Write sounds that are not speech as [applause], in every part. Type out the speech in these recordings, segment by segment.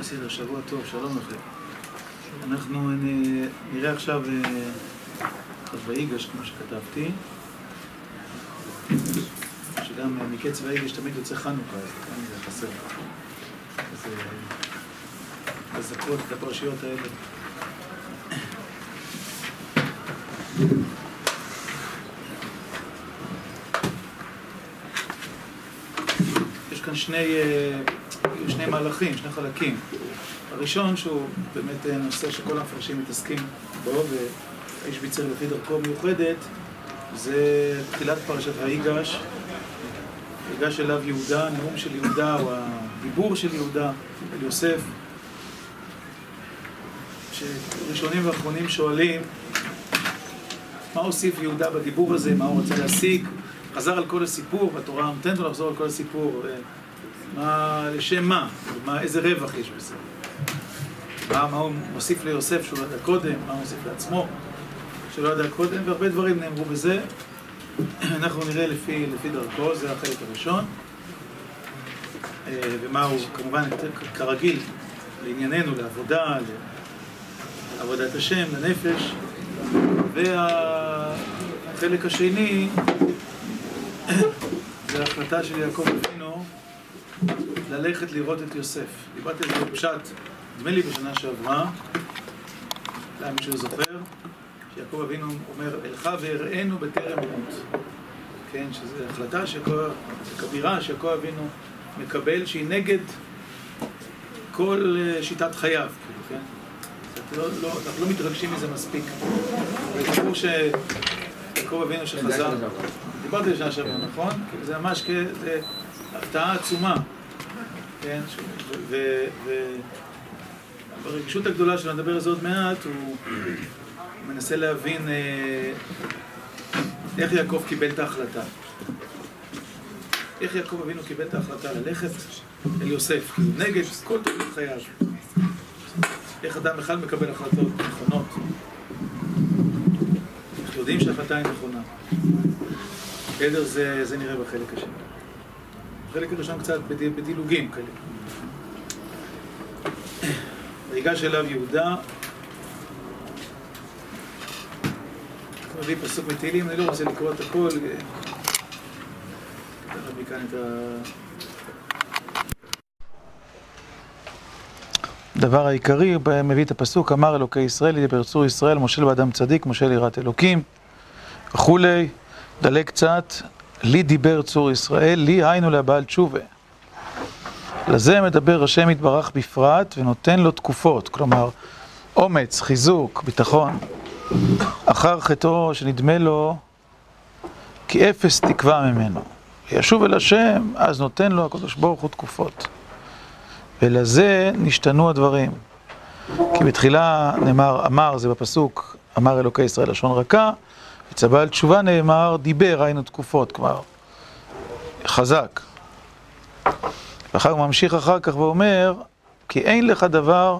בסדר, שבוע טוב, שלום לכם. אנחנו נראה עכשיו את ויגש, כמו שכתבתי, שגם מקץ ויגש תמיד יוצא חנוכה, אז כאן זה חסר. אז לזכות את הפרשיות האלה. יש כאן שני... שני מהלכים, שני חלקים. הראשון שהוא באמת נושא שכל המפרשים מתעסקים בו, והאיש ביצר לפי דרכו מיוחדת, זה תחילת פרשת ויגש, ויגש אליו יהודה, הנאום של יהודה, או הדיבור של יהודה אל יוסף, שראשונים ואחרונים שואלים מה הוסיף יהודה בדיבור הזה, מה הוא רצה להשיג, חזר על כל הסיפור, והתורה נותנת לו לחזור על כל הסיפור. מה, לשם מה? מה, איזה רווח יש בזה? מה, מה הוא מוסיף ליוסף שהוא לא ידע קודם? מה הוא מוסיף לעצמו שהוא לא ידע קודם? והרבה דברים נאמרו בזה. [clears throat] אנחנו נראה לפי, לפי דרכו, זה החלק הראשון. ומה הוא, כמובן, כרגיל, לענייננו, לעבודה, לעבודת השם, לנפש. והחלק השני [clears throat] זה ההחלטה של יעקב אבינו ללכת לראות את יוסף. דיברתי על זה בפשט, נדמה לי בשנה שעברה, אולי מישהו זוכר, שיעקב אבינו אומר, אלך ואראנו בטרם אמות. כן, שזו החלטה כבירה שיעקב אבינו מקבל, שהיא נגד כל שיטת חייו, כאילו, כן? לא, לא, אנחנו לא מתרגשים מזה מספיק. זה ברור שיעקב אבינו שחזר, דיברתי בשנה שעברה, נכון? זה ממש כהפתעה עצומה. כן, וברגישות הגדולה שלו, נדבר על זה עוד מעט, הוא מנסה להבין איך יעקב קיבל את ההחלטה. איך יעקב אבינו קיבל את ההחלטה ללכת אל יוסף, כאילו נגד כל תוכנית חייו. איך אדם בכלל מקבל החלטות נכונות. איך יודעים שההחלטה היא נכונה. בסדר, זה, זה נראה בחלק השני. בחלק הראשון קצת בדילוגים כאלה. ויגש אליו יהודה, מביא פסוק מתהילים, אני לא רוצה לקרוא את הכל. ככה מכאן את ה... הדבר העיקרי, מביא את הפסוק, אמר אלוקי ישראל, ידבר צור ישראל, מושל באדם צדיק, מושל יראת אלוקים, וכולי, דלג קצת, לי דיבר צור ישראל, לי היינו לבעל תשובה. לזה מדבר השם יתברך בפרט ונותן לו תקופות, כלומר, אומץ, חיזוק, ביטחון, אחר חטאו שנדמה לו כי אפס תקווה ממנו. ישוב אל השם, אז נותן לו הקדוש ברוך הוא תקופות. ולזה נשתנו הדברים. כי בתחילה נאמר, אמר, זה בפסוק, אמר אלוקי ישראל לשון רכה, וצבא על תשובה נאמר, דיבר, היינו תקופות, כלומר, חזק. ואחר הוא ממשיך אחר כך ואומר, כי אין לך דבר,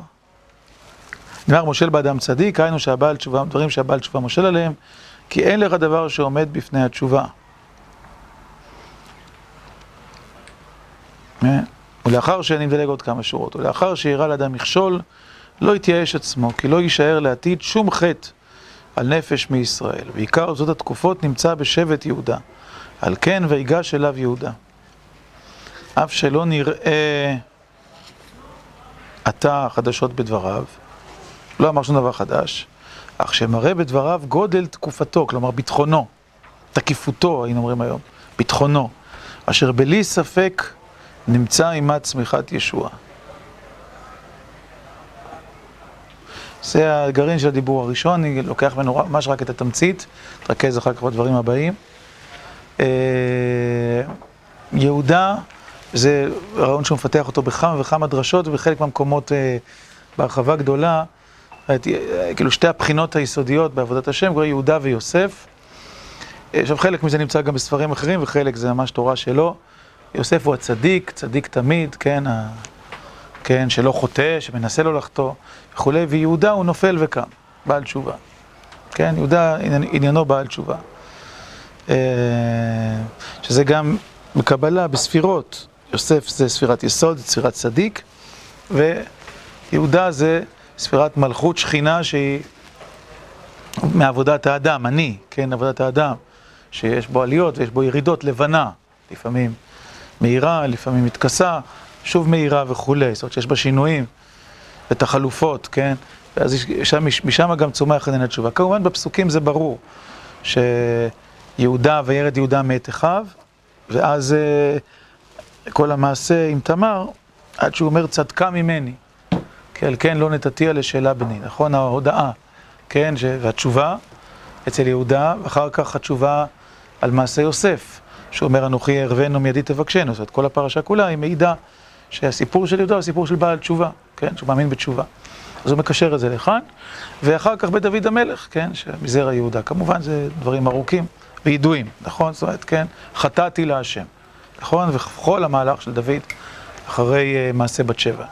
נאמר מושל באדם צדיק, היינו שהבעל תשובה, דברים שהבעל תשובה מושל עליהם, כי אין לך דבר שעומד בפני התשובה. ולאחר שאני מדלג עוד כמה שורות, ולאחר שיראה לאדם מכשול, לא יתייאש עצמו, כי לא יישאר לעתיד שום חטא על נפש מישראל. ועיקר זאת התקופות נמצא בשבט יהודה. על כן ויגש אליו יהודה. אף שלא נראה עתה חדשות בדבריו, לא אמר שום דבר חדש, אך שמראה בדבריו גודל תקופתו, כלומר ביטחונו, תקיפותו, היינו אומרים היום, ביטחונו, אשר בלי ספק נמצא עימה צמיחת ישוע. זה הגרעין של הדיבור הראשון, אני לוקח ממנו ממש רק את התמצית, תרכז אחר כך בדברים הבאים. יהודה, זה רעיון שהוא מפתח אותו בכמה וכמה דרשות, ובחלק מהמקומות בהרחבה גדולה, כאילו שתי הבחינות היסודיות בעבודת השם, קוראים יהודה ויוסף. עכשיו חלק מזה נמצא גם בספרים אחרים, וחלק זה ממש תורה שלו. יוסף הוא הצדיק, צדיק תמיד, כן. כן, שלא חוטא, שמנסה לא לחטוא וכולי, ויהודה הוא נופל וקם, בעל תשובה. כן, יהודה עניינו בעל תשובה. שזה גם בקבלה, בספירות. יוסף זה ספירת יסוד, ספירת צדיק, יהודה זה ספירת מלכות שכינה שהיא מעבודת האדם, אני, כן, עבודת האדם, שיש בו עליות ויש בו ירידות, לבנה, לפעמים מהירה, לפעמים מתכסה, שוב מהירה וכולי, זאת אומרת שיש בה שינויים את החלופות, כן? ואז שם, משם גם צומח עניין התשובה. כמובן בפסוקים זה ברור שיהודה וירד יהודה מאת אחיו, ואז uh, כל המעשה עם תמר, עד שהוא אומר צדקה ממני, כי על כן לא נתתיה לשאלה בני, נכון? ההודעה, כן? ש... והתשובה אצל יהודה, ואחר כך התשובה על מעשה יוסף, שהוא אומר אנוכי אערבנו מידי תבקשנו, זאת אומרת כל הפרשה כולה היא מעידה שהסיפור של יהודה הוא סיפור של בעל תשובה, כן? שהוא מאמין בתשובה. אז הוא מקשר את זה לכאן, ואחר כך בדוד המלך, כן? שמזרע יהודה. כמובן זה דברים ארוכים וידועים, נכון? זאת אומרת, כן? חטאתי להשם, נכון? וכל המהלך של דוד אחרי uh, מעשה בת שבע.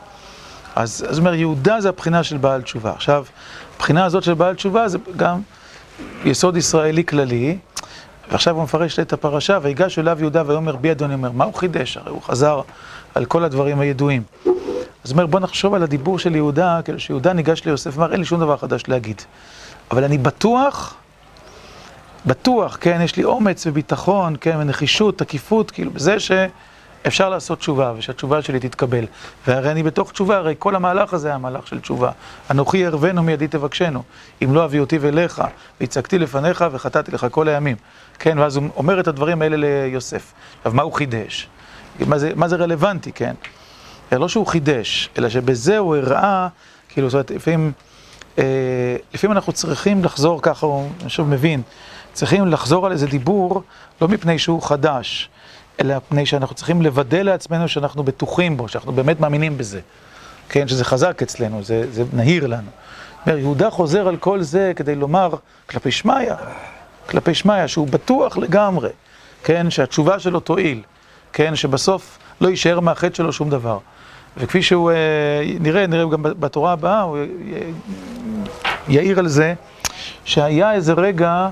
אז זאת אומרת, יהודה זה הבחינה של בעל תשובה. עכשיו, הבחינה הזאת של בעל תשובה זה גם יסוד ישראלי כללי, ועכשיו הוא מפרש את הפרשה, ויגש אליו יהודה ויאמר בי אדוני אומר, מה הוא חידש? הרי הוא חזר על כל הדברים הידועים. אז אומר, בוא נחשוב על הדיבור של יהודה, כאילו שיהודה ניגש ליוסף ואמר, אין לי שום דבר חדש להגיד. אבל אני בטוח, בטוח, כן, יש לי אומץ וביטחון, כן, ונחישות, תקיפות, כאילו, בזה שאפשר לעשות תשובה, ושהתשובה שלי תתקבל. והרי אני בתוך תשובה, הרי כל המהלך הזה היה מהלך של תשובה. אנוכי ירבנו מידי תבקשנו, אם לא אביא אותי ואליך, והצגתי לפניך וחטאתי לך כל הימים. כן, ואז הוא אומר את הדברים האלה ליוסף. עכשיו, מה הוא חידש? מה זה, מה זה רלוונטי, כן? לא שהוא חידש, אלא שבזה הוא הראה, כאילו, זאת אומרת, לפעמים, אה, לפעמים אנחנו צריכים לחזור ככה, אני שוב מבין, צריכים לחזור על איזה דיבור, לא מפני שהוא חדש, אלא מפני שאנחנו צריכים לוודא לעצמנו שאנחנו בטוחים בו, שאנחנו באמת מאמינים בזה. כן, שזה חזק אצלנו, זה, זה נהיר לנו. אומר, יהודה חוזר על כל זה כדי לומר כלפי שמיא, כלפי שמיא, שהוא בטוח לגמרי, כן, שהתשובה שלו תועיל, כן, שבסוף לא יישאר מהחטא שלו שום דבר. וכפי שהוא, אה, נראה, נראה גם בתורה הבאה, הוא יעיר על זה, שהיה איזה רגע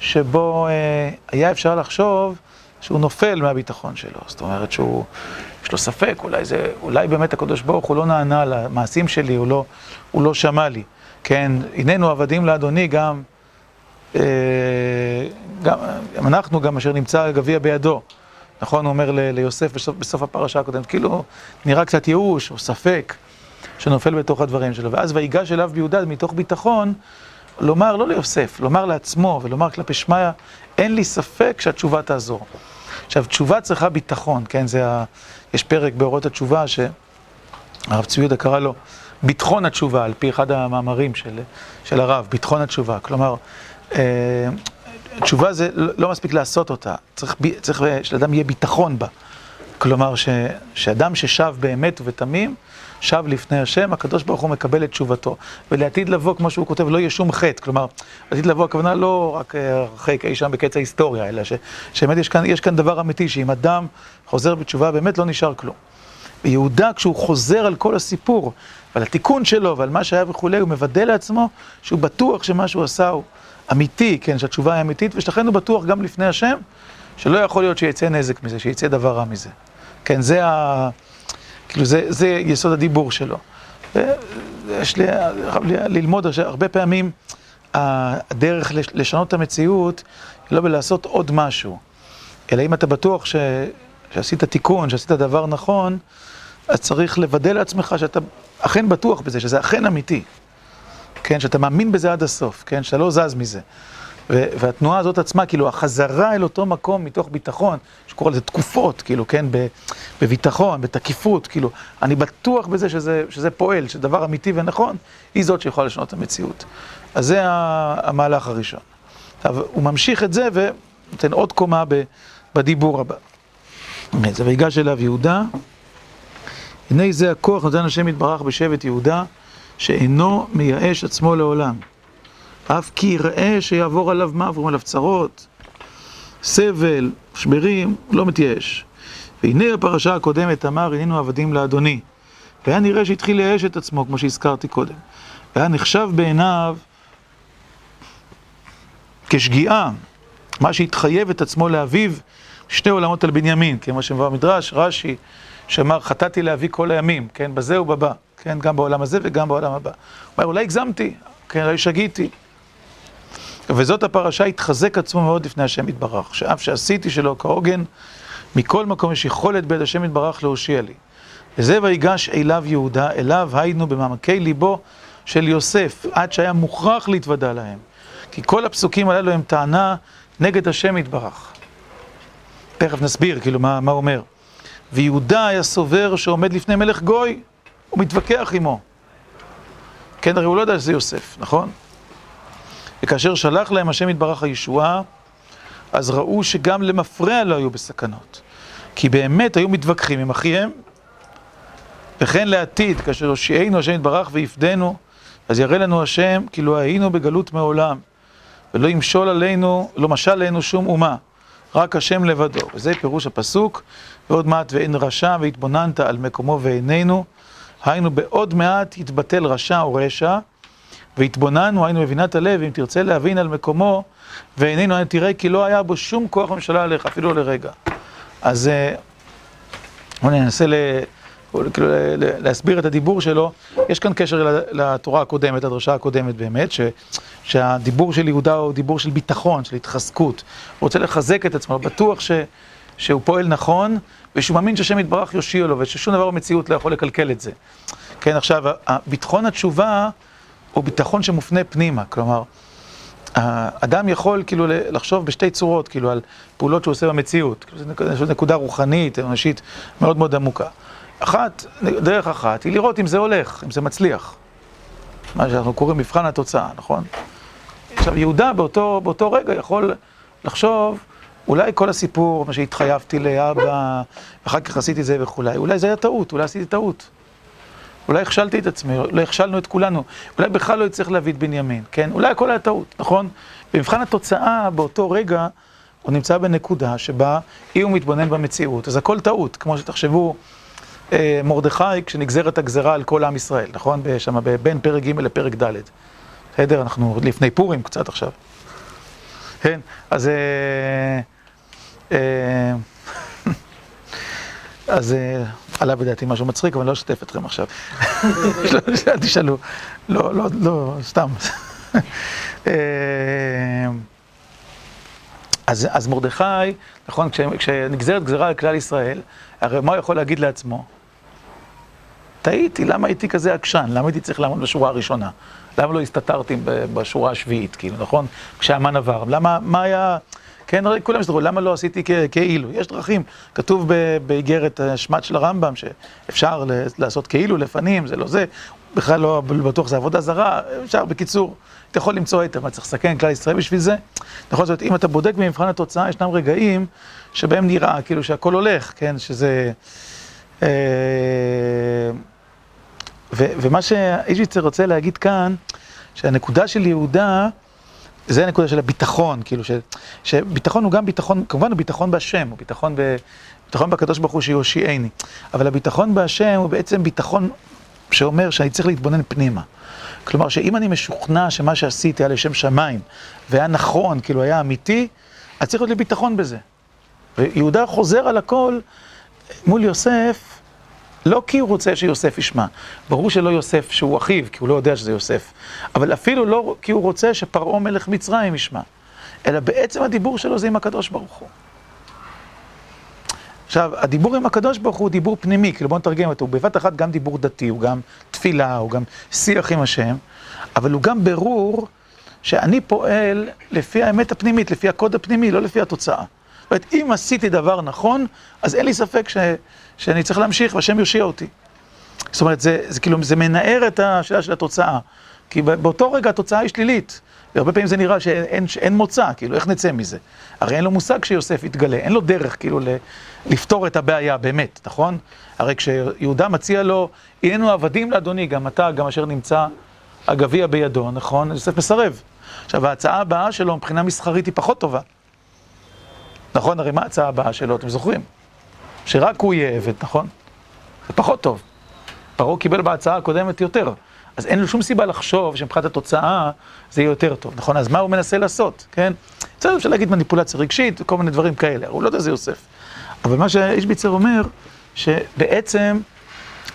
שבו אה, היה אפשר לחשוב שהוא נופל מהביטחון שלו. זאת אומרת שהוא, יש לו ספק, אולי זה, אולי באמת הקדוש ברוך הוא לא נענה למעשים שלי, הוא לא, הוא לא שמע לי. כן, הננו עבדים לאדוני גם, גם, אנחנו גם אשר נמצא גביע בידו. נכון, הוא אומר ליוסף בסוף, הפרשה הקודמת, כאילו נראה קצת ייאוש או ספק שנופל בתוך הדברים שלו. ואז ויגש אליו ביהודה מתוך ביטחון, לומר, לא ליוסף, לומר לעצמו ולומר כלפי שמיא, אין לי ספק שהתשובה תעזור. עכשיו, תשובה צריכה ביטחון, כן? זה ה... יש פרק באורות התשובה שהרב צבי יהודה קרא לו ביטחון התשובה, על פי אחד המאמרים של, של הרב, ביטחון התשובה. כלומר, אה, תשובה זה לא מספיק לעשות אותה, צריך, צריך שלאדם יהיה ביטחון בה. כלומר, ש, שאדם ששב באמת ובתמים, שב לפני השם, הקדוש ברוך הוא מקבל את תשובתו. ולעתיד לבוא, כמו שהוא כותב, לא יהיה שום חטא. כלומר, לעתיד לבוא, הכוונה לא רק הרחק אי שם בקץ ההיסטוריה, אלא שבאמת יש כאן, יש כאן דבר אמיתי, שאם אדם חוזר בתשובה, באמת לא נשאר כלום. ויהודה, כשהוא חוזר על כל הסיפור, ועל התיקון שלו, ועל מה שהיה וכולי, הוא מוודא לעצמו שהוא בטוח שמה שהוא עשה הוא... אמיתי, כן, שהתשובה היא אמיתית, ושלכן הוא בטוח גם לפני השם, שלא יכול להיות שיצא נזק מזה, שיצא דבר רע מזה. כן, זה ה... כאילו, זה, זה יסוד הדיבור שלו. יש לי, ללמוד הרבה פעמים, הדרך לשנות את המציאות היא לא בלעשות עוד משהו, אלא אם אתה בטוח ש, שעשית תיקון, שעשית דבר נכון, אז צריך לוודא לעצמך שאתה אכן בטוח בזה, שזה אכן אמיתי. כן, שאתה מאמין בזה עד הסוף, כן, שאתה לא זז מזה. והתנועה הזאת עצמה, כאילו, החזרה אל אותו מקום מתוך ביטחון, שקורא לזה תקופות, כאילו, כן, בביטחון, בתקיפות, כאילו, אני בטוח בזה שזה, שזה פועל, שדבר אמיתי ונכון, היא זאת שיכולה לשנות את המציאות. אז זה המהלך הראשון. עכשיו, הוא ממשיך את זה ונותן עוד קומה בדיבור הבא. זה ויגש אליו יהודה, הנה זה הכוח נותן השם יתברך בשבט יהודה. שאינו מייאש עצמו לעולם. אף כי יראה שיעבור עליו מה עברו עליו צרות, סבל, משברים, לא מתייאש. והנה הפרשה הקודמת אמר, הננו עבדים לאדוני. והיה נראה שהתחיל לייאש את עצמו, כמו שהזכרתי קודם. והיה נחשב בעיניו כשגיאה, מה שהתחייב את עצמו לאביו, שני עולמות על בנימין, כמו שמבוא המדרש, רש"י, שאמר, חטאתי לאבי כל הימים, כן, בזה ובבא. כן, גם בעולם הזה וגם בעולם הבא. הוא אומר, אולי הגזמתי, כן, אולי שגיתי. וזאת הפרשה התחזק עצמו מאוד לפני השם יתברך, שאף שעשיתי שלא כהוגן, מכל מקום יש יכולת ביד השם יתברך להושיע לי. וזה ויגש אליו יהודה, אליו היינו במעמקי ליבו של יוסף, עד שהיה מוכרח להתוודע להם. כי כל הפסוקים הללו הם טענה נגד השם יתברך. תכף נסביר, כאילו, מה, מה אומר. ויהודה היה סובר שעומד לפני מלך גוי, הוא מתווכח עמו. כן, הרי הוא לא יודע שזה יוסף, נכון? וכאשר שלח להם השם יתברך הישועה, אז ראו שגם למפרע לא היו בסכנות. כי באמת היו מתווכחים עם אחיהם, וכן לעתיד, כאשר הושיענו השם יתברך ויפדנו, אז יראה לנו השם, כאילו היינו בגלות מעולם, ולא ימשול עלינו, לא משל עלינו שום אומה, רק השם לבדו. וזה פירוש הפסוק, ועוד מעט ואין רשע והתבוננת על מקומו ועינינו, היינו בעוד מעט יתבטל רשע או רשע, והתבוננו, היינו מבינת הלב, אם תרצה להבין על מקומו, ועינינו תראה כי לא היה בו שום כוח ממשלה עליך, אפילו לרגע. אז בואו ננסה ל... כאילו להסביר את הדיבור שלו, יש כאן קשר לתורה הקודמת, לדרשה הקודמת באמת, ש, שהדיבור של יהודה הוא דיבור של ביטחון, של התחזקות. הוא רוצה לחזק את עצמו, בטוח ש, שהוא פועל נכון, ושהוא מאמין שהשם יתברך יושיע לו, וששום דבר במציאות לא יכול לקלקל את זה. כן, עכשיו, ביטחון התשובה הוא ביטחון שמופנה פנימה, כלומר, האדם יכול כאילו לחשוב בשתי צורות, כאילו, על פעולות שהוא עושה במציאות. כאילו, זו נקודה רוחנית, אנושית, מאוד מאוד עמוקה. אחת, דרך אחת, היא לראות אם זה הולך, אם זה מצליח. מה שאנחנו קוראים מבחן התוצאה, נכון? עכשיו, יהודה באותו, באותו רגע יכול לחשוב, אולי כל הסיפור, מה שהתחייבתי לאבא, ואחר כך עשיתי זה וכולי, אולי זה היה טעות, אולי עשיתי טעות. אולי הכשלתי את עצמי, אולי הכשלנו את כולנו, אולי בכלל לא יצטרך להביא את בנימין, כן? אולי הכל היה טעות, נכון? במבחן התוצאה, באותו רגע, הוא נמצא בנקודה שבה אם הוא מתבונן במציאות, אז הכל טעות, כמו שתחשבו, אה, מרדכי, כשנגזרת הגזרה על כל עם ישראל, נכון? שם בין פרק ג' לפרק ד'. בסדר? אנחנו לפני פורים קצת עכשיו. כן? אז... אה, [laughs] אז עלה בדעתי משהו מצחיק, אבל לא אשתף אתכם עכשיו. [laughs] אל תשאלו. לא, לא, לא, סתם. [laughs] אז, אז מרדכי, נכון, כשנגזרת גזרה על כלל ישראל, הרי מה הוא יכול להגיד לעצמו? טעיתי, למה הייתי כזה עקשן? למה הייתי צריך לעמוד בשורה הראשונה? למה לא הסתתרתי בשורה השביעית, כאילו, נכון? כשהמן עבר. למה, מה היה... כן, כולם הסתדרו, למה לא עשיתי כאילו? יש דרכים, כתוב באיגרת השמט של הרמב"ם, שאפשר לעשות כאילו לפנים, זה לא זה, בכלל לא בטוח זה עבודה זרה, אפשר, בקיצור, אתה יכול למצוא היתר, מה צריך לסכן כלל ישראל בשביל זה? נכון, זאת אם אתה בודק במבחן התוצאה, ישנם רגעים שבהם נראה כאילו שהכל הולך, כן, שזה... אה, ומה שאישוויצר רוצה להגיד כאן, שהנקודה של יהודה, זה הנקודה של הביטחון, כאילו, ש, שביטחון הוא גם ביטחון, כמובן הוא ביטחון בהשם, הוא ביטחון, ב, ביטחון בקדוש ברוך הוא שיושיעני, אבל הביטחון בהשם הוא בעצם ביטחון שאומר שאני צריך להתבונן פנימה. כלומר, שאם אני משוכנע שמה שעשיתי היה לשם שמיים, והיה נכון, כאילו היה אמיתי, אז צריך להיות לי ביטחון בזה. ויהודה חוזר על הכל מול יוסף, לא כי הוא רוצה שיוסף ישמע, ברור שלא יוסף שהוא אחיו, כי הוא לא יודע שזה יוסף, אבל אפילו לא כי הוא רוצה שפרעה מלך מצרים ישמע, אלא בעצם הדיבור שלו זה עם הקדוש ברוך הוא. עכשיו, הדיבור עם הקדוש ברוך הוא דיבור פנימי, כאילו בואו נתרגם אותו, הוא בבת אחת גם דיבור דתי, הוא גם תפילה, הוא גם שיח עם השם, אבל הוא גם ברור שאני פועל לפי האמת הפנימית, לפי הקוד הפנימי, לא לפי התוצאה. אומרת, אם עשיתי דבר נכון, אז אין לי ספק ש... שאני צריך להמשיך והשם יושיע אותי. זאת אומרת, זה, זה כאילו, זה מנער את השאלה של התוצאה. כי באותו רגע התוצאה היא שלילית. והרבה פעמים זה נראה שאין, שאין מוצא, כאילו, איך נצא מזה? הרי אין לו מושג שיוסף יתגלה, אין לו דרך, כאילו, ל, לפתור את הבעיה, באמת, נכון? הרי כשיהודה מציע לו, הננו עבדים לאדוני, גם אתה, גם אשר נמצא הגביע בידו, נכון? יוסף מסרב. עכשיו, ההצעה הבאה שלו מבחינה מסחרית היא פחות טובה. נכון? הרי מה ההצעה הבאה שלו, אתם זוכרים? שרק הוא יהיה עבד, נכון? זה פחות טוב. פרעה קיבל בהצעה הקודמת יותר. אז אין לו שום סיבה לחשוב שמבחינת התוצאה זה יהיה יותר טוב, נכון? אז מה הוא מנסה לעשות, כן? בסדר, אפשר להגיד מניפולציה רגשית וכל מיני דברים כאלה, הוא לא יודע זה יוסף. אבל מה שהאיש ביצר אומר, שבעצם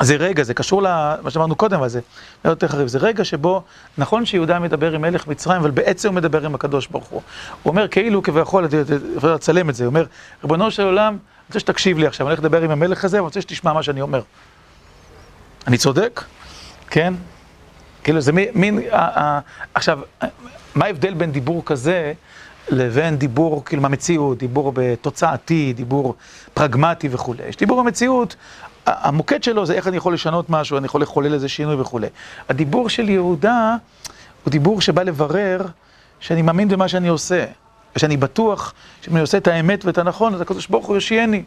זה רגע, זה קשור למה שאמרנו קודם, אבל זה יותר חריף. זה רגע שבו, נכון שיהודה מדבר עם מלך מצרים, אבל בעצם הוא מדבר עם הקדוש ברוך הוא. הוא אומר כאילו כביכול, אתה יכול לצלם את זה, הוא אומר, ריבונו של עולם, אני רוצה שתקשיב לי עכשיו, אני הולך לדבר עם המלך הזה, ואני רוצה שתשמע מה שאני אומר. אני צודק? כן? כאילו זה מין, עכשיו, מה ההבדל בין דיבור כזה לבין דיבור כאילו מהמציאות, דיבור בתוצאתי, דיבור פרגמטי וכולי. יש דיבור במציאות, המוקד שלו זה איך אני יכול לשנות משהו, אני יכול לחולל איזה שינוי וכולי. הדיבור של יהודה הוא דיבור שבא לברר שאני מאמין במה שאני עושה, ושאני בטוח שאם אני עושה את האמת ואת הנכון, אז הקדוש ברוך הוא יושייני.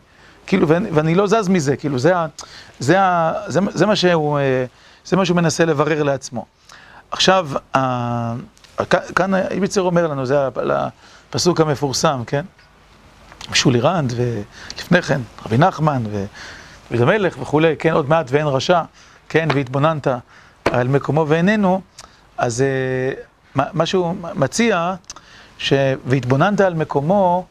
כאילו, ואני לא זז מזה, כאילו, זה, זה, זה, זה, מה שהוא, אה, זה מה שהוא מנסה לברר לעצמו. עכשיו, כאן איביצר אומר לנו, זה הפסוק המפורסם, כן? שולי רנד, ולפני כן, רבי נחמן, ודוד המלך וכולי, כן, עוד מעט ואין רשע, כן, והתבוננת על מקומו ואיננו, אז אה, מה שהוא מציע, ש... והתבוננת על מקומו,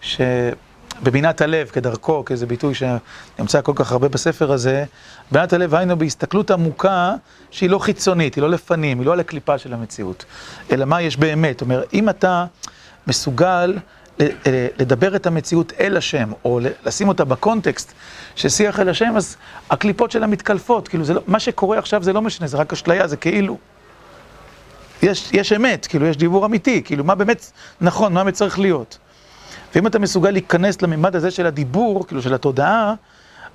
שבבינת הלב, כדרכו, כאיזה ביטוי שנמצא כל כך הרבה בספר הזה, בינת הלב היינו בהסתכלות עמוקה שהיא לא חיצונית, היא לא לפנים, היא לא על הקליפה של המציאות, אלא מה יש באמת. זאת אומרת, אם אתה מסוגל לדבר את המציאות אל השם, או לשים אותה בקונטקסט של שיח אל השם, אז הקליפות שלה מתקלפות, כאילו, לא, מה שקורה עכשיו זה לא משנה, זה רק אשליה, זה כאילו. יש, יש אמת, כאילו, יש דיבור אמיתי, כאילו, מה באמת נכון, מה באמת צריך להיות. ואם אתה מסוגל להיכנס לממד הזה של הדיבור, כאילו, של התודעה,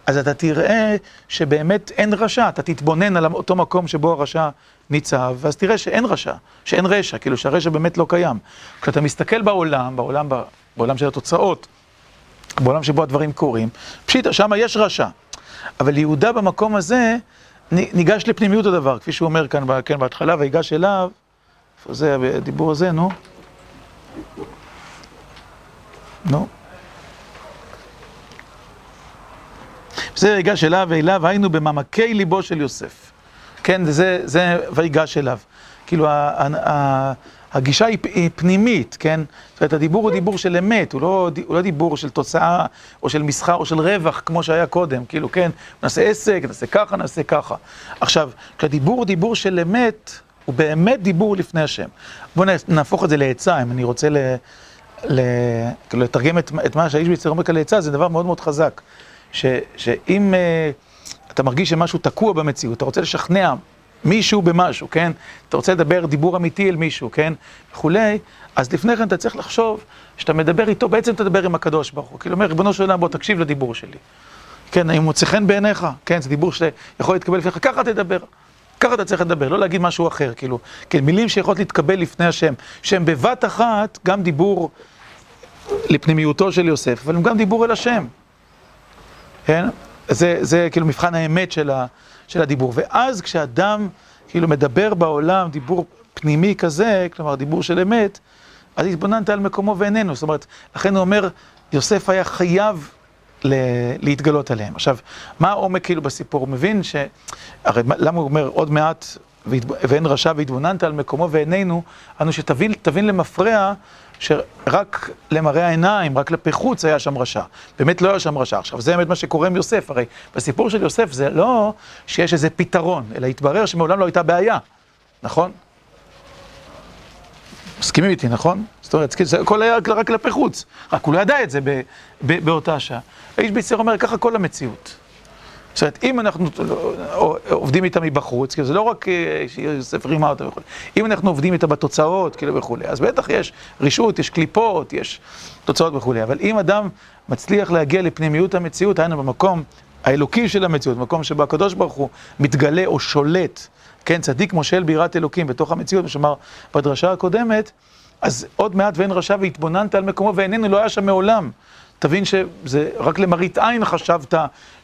אז אתה תראה שבאמת אין רשע, אתה תתבונן על אותו מקום שבו הרשע ניצב, ואז תראה שאין רשע, שאין רשע, כאילו שהרשע באמת לא קיים. כשאתה מסתכל בעולם, בעולם, בעולם של התוצאות, בעולם שבו הדברים קורים, פשיטא, שם יש רשע. אבל יהודה במקום הזה ניגש לפנימיות הדבר, כפי שהוא אומר כאן, כן, בהתחלה, ויגש אליו, איפה זה הדיבור הזה, נו? נו. זה ויגש אליו ואליו, היינו במעמקי ליבו של יוסף. כן, זה, ויגש אליו. כאילו, הגישה היא, היא פנימית, כן? זאת אומרת, הדיבור הוא דיבור של אמת, הוא לא, הוא לא דיבור של תוצאה, או של מסחר, או של רווח, כמו שהיה קודם. כאילו, כן, נעשה עסק, נעשה ככה, נעשה ככה. עכשיו, כשהדיבור הוא דיבור של אמת, הוא באמת דיבור לפני השם. בואו נהפוך את זה לעצה, אם אני רוצה ל... ל... כאילו, לתרגם את, את מה שהאיש ביצר אומר כאן לעצה, זה דבר מאוד מאוד חזק. ש, שאם uh, אתה מרגיש שמשהו תקוע במציאות, אתה רוצה לשכנע מישהו במשהו, כן? אתה רוצה לדבר דיבור אמיתי אל מישהו, כן? וכולי, אז לפני כן אתה צריך לחשוב שאתה מדבר איתו, בעצם תדבר עם הקדוש ברוך הוא. כאילו אומר, ריבונו של עולם, בוא תקשיב לדיבור שלי. כן, האם מוצא חן בעיניך? כן, זה דיבור שיכול להתקבל לפניך, ככה תדבר. ככה אתה צריך לדבר, לא להגיד משהו אחר, כאילו. כן, מילים שיכולות להתקבל לפני השם, שהם בבת אחת גם דיבור לפנימיותו של יוסף, אבל הם גם דיבור אל השם. כן? זה, זה כאילו מבחן האמת של, ה, של הדיבור. ואז כשאדם כאילו מדבר בעולם דיבור פנימי כזה, כלומר דיבור של אמת, אז התבוננת על מקומו ואיננו. זאת אומרת, לכן הוא אומר, יוסף היה חייב ל, להתגלות עליהם. עכשיו, מה העומק כאילו בסיפור? הוא מבין ש... הרי למה הוא אומר עוד מעט ואין רשע והתבוננת על מקומו ואיננו, אנו שתבין למפרע שרק למראה העיניים, רק כלפי חוץ היה שם רשע. באמת לא היה שם רשע. עכשיו, זה באמת מה שקורה עם יוסף. הרי בסיפור של יוסף זה לא שיש איזה פתרון, אלא התברר שמעולם לא הייתה בעיה, נכון? מסכימים איתי, נכון? זאת אומרת, זה הכל היה רק כלפי חוץ, רק הוא לא ידע את זה באותה שעה. האיש ביצר אומר, ככה כל המציאות. זאת אומרת, אם אנחנו עובדים איתה מבחוץ, כאילו זה לא רק אה, שיוסף רימה אותה וכו', אם אנחנו עובדים איתה בתוצאות, כאילו וכולי, אז בטח יש רישות, יש קליפות, יש תוצאות וכולי, אבל אם אדם מצליח להגיע לפנימיות המציאות, היינו במקום האלוקי של המציאות, במקום שבו הקדוש ברוך הוא מתגלה או שולט, כן, צדיק מושל ביראת אלוקים בתוך המציאות, מה שאמר בדרשה הקודמת, אז עוד מעט ואין רשע והתבוננת על מקומו ואיננו לא היה שם מעולם. תבין שזה רק למראית עין חשבת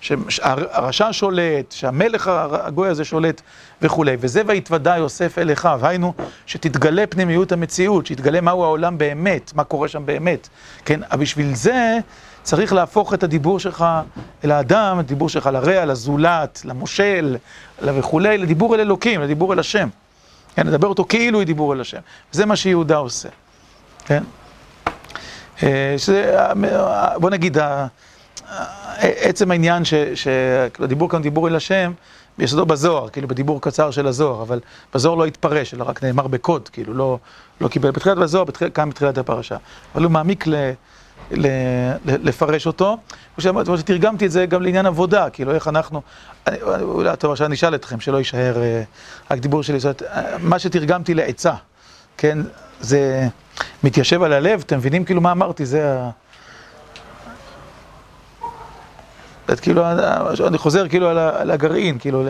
שהרשע שולט, שהמלך הגוי הזה שולט וכולי. וזה ויתוודע יוסף אל אחיו, היינו שתתגלה פנימיות המציאות, שיתגלה מהו העולם באמת, מה קורה שם באמת. כן, אבל בשביל זה צריך להפוך את הדיבור שלך אל האדם, הדיבור שלך לרע, לזולת, למושל וכולי, לדיבור אל אלוקים, לדיבור אל השם. כן, לדבר אותו כאילו היא דיבור אל השם. וזה מה שיהודה עושה, כן? שזה, בוא נגיד, עצם העניין שהדיבור כאן דיבור אל השם, ביסודו בזוהר, כאילו בדיבור קצר של הזוהר, אבל בזוהר לא התפרש, אלא רק נאמר בקוד, כאילו לא, לא קיבל בתחילת הזוהר, בתחיל, כאן בתחילת הפרשה. אבל הוא מעמיק ל, ל, ל, לפרש אותו. כמו שתרגמתי את זה גם לעניין עבודה, כאילו איך אנחנו, אולי טוב עכשיו אני אשאל אתכם, שלא יישאר אה, רק דיבור שלי, זאת אומרת, מה שתרגמתי לעצה, כן, זה מתיישב על הלב, אתם מבינים כאילו מה אמרתי, זה ה... כאילו, אני חוזר כאילו על הגרעין, כאילו,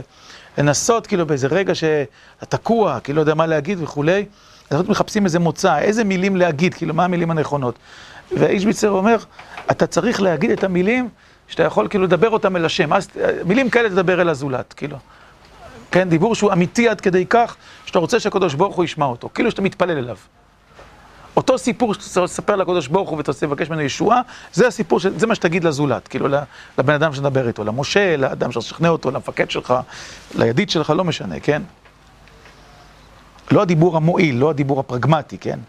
לנסות כאילו באיזה רגע שאתה תקוע, כאילו לא יודע מה להגיד וכולי, אנחנו מחפשים איזה מוצא, איזה מילים להגיד, כאילו, מה המילים הנכונות. והאיש ביצר אומר, אתה צריך להגיד את המילים שאתה יכול כאילו לדבר אותם אל השם, אז מילים כאלה תדבר אל הזולת, כאילו. כן, דיבור שהוא אמיתי עד כדי כך, שאתה רוצה שהקדוש ברוך הוא ישמע אותו, כאילו שאתה מתפלל אליו. אותו סיפור שאתה תספר לקדוש ברוך הוא ותעשה לבקש ממנו ישועה, זה הסיפור, זה מה שתגיד לזולת, כאילו לבן אדם שנדבר איתו, למשה, לאדם שתשכנע אותו, למפקד שלך, לידיד שלך, לא משנה, כן? לא הדיבור המועיל, לא הדיבור הפרגמטי, כן?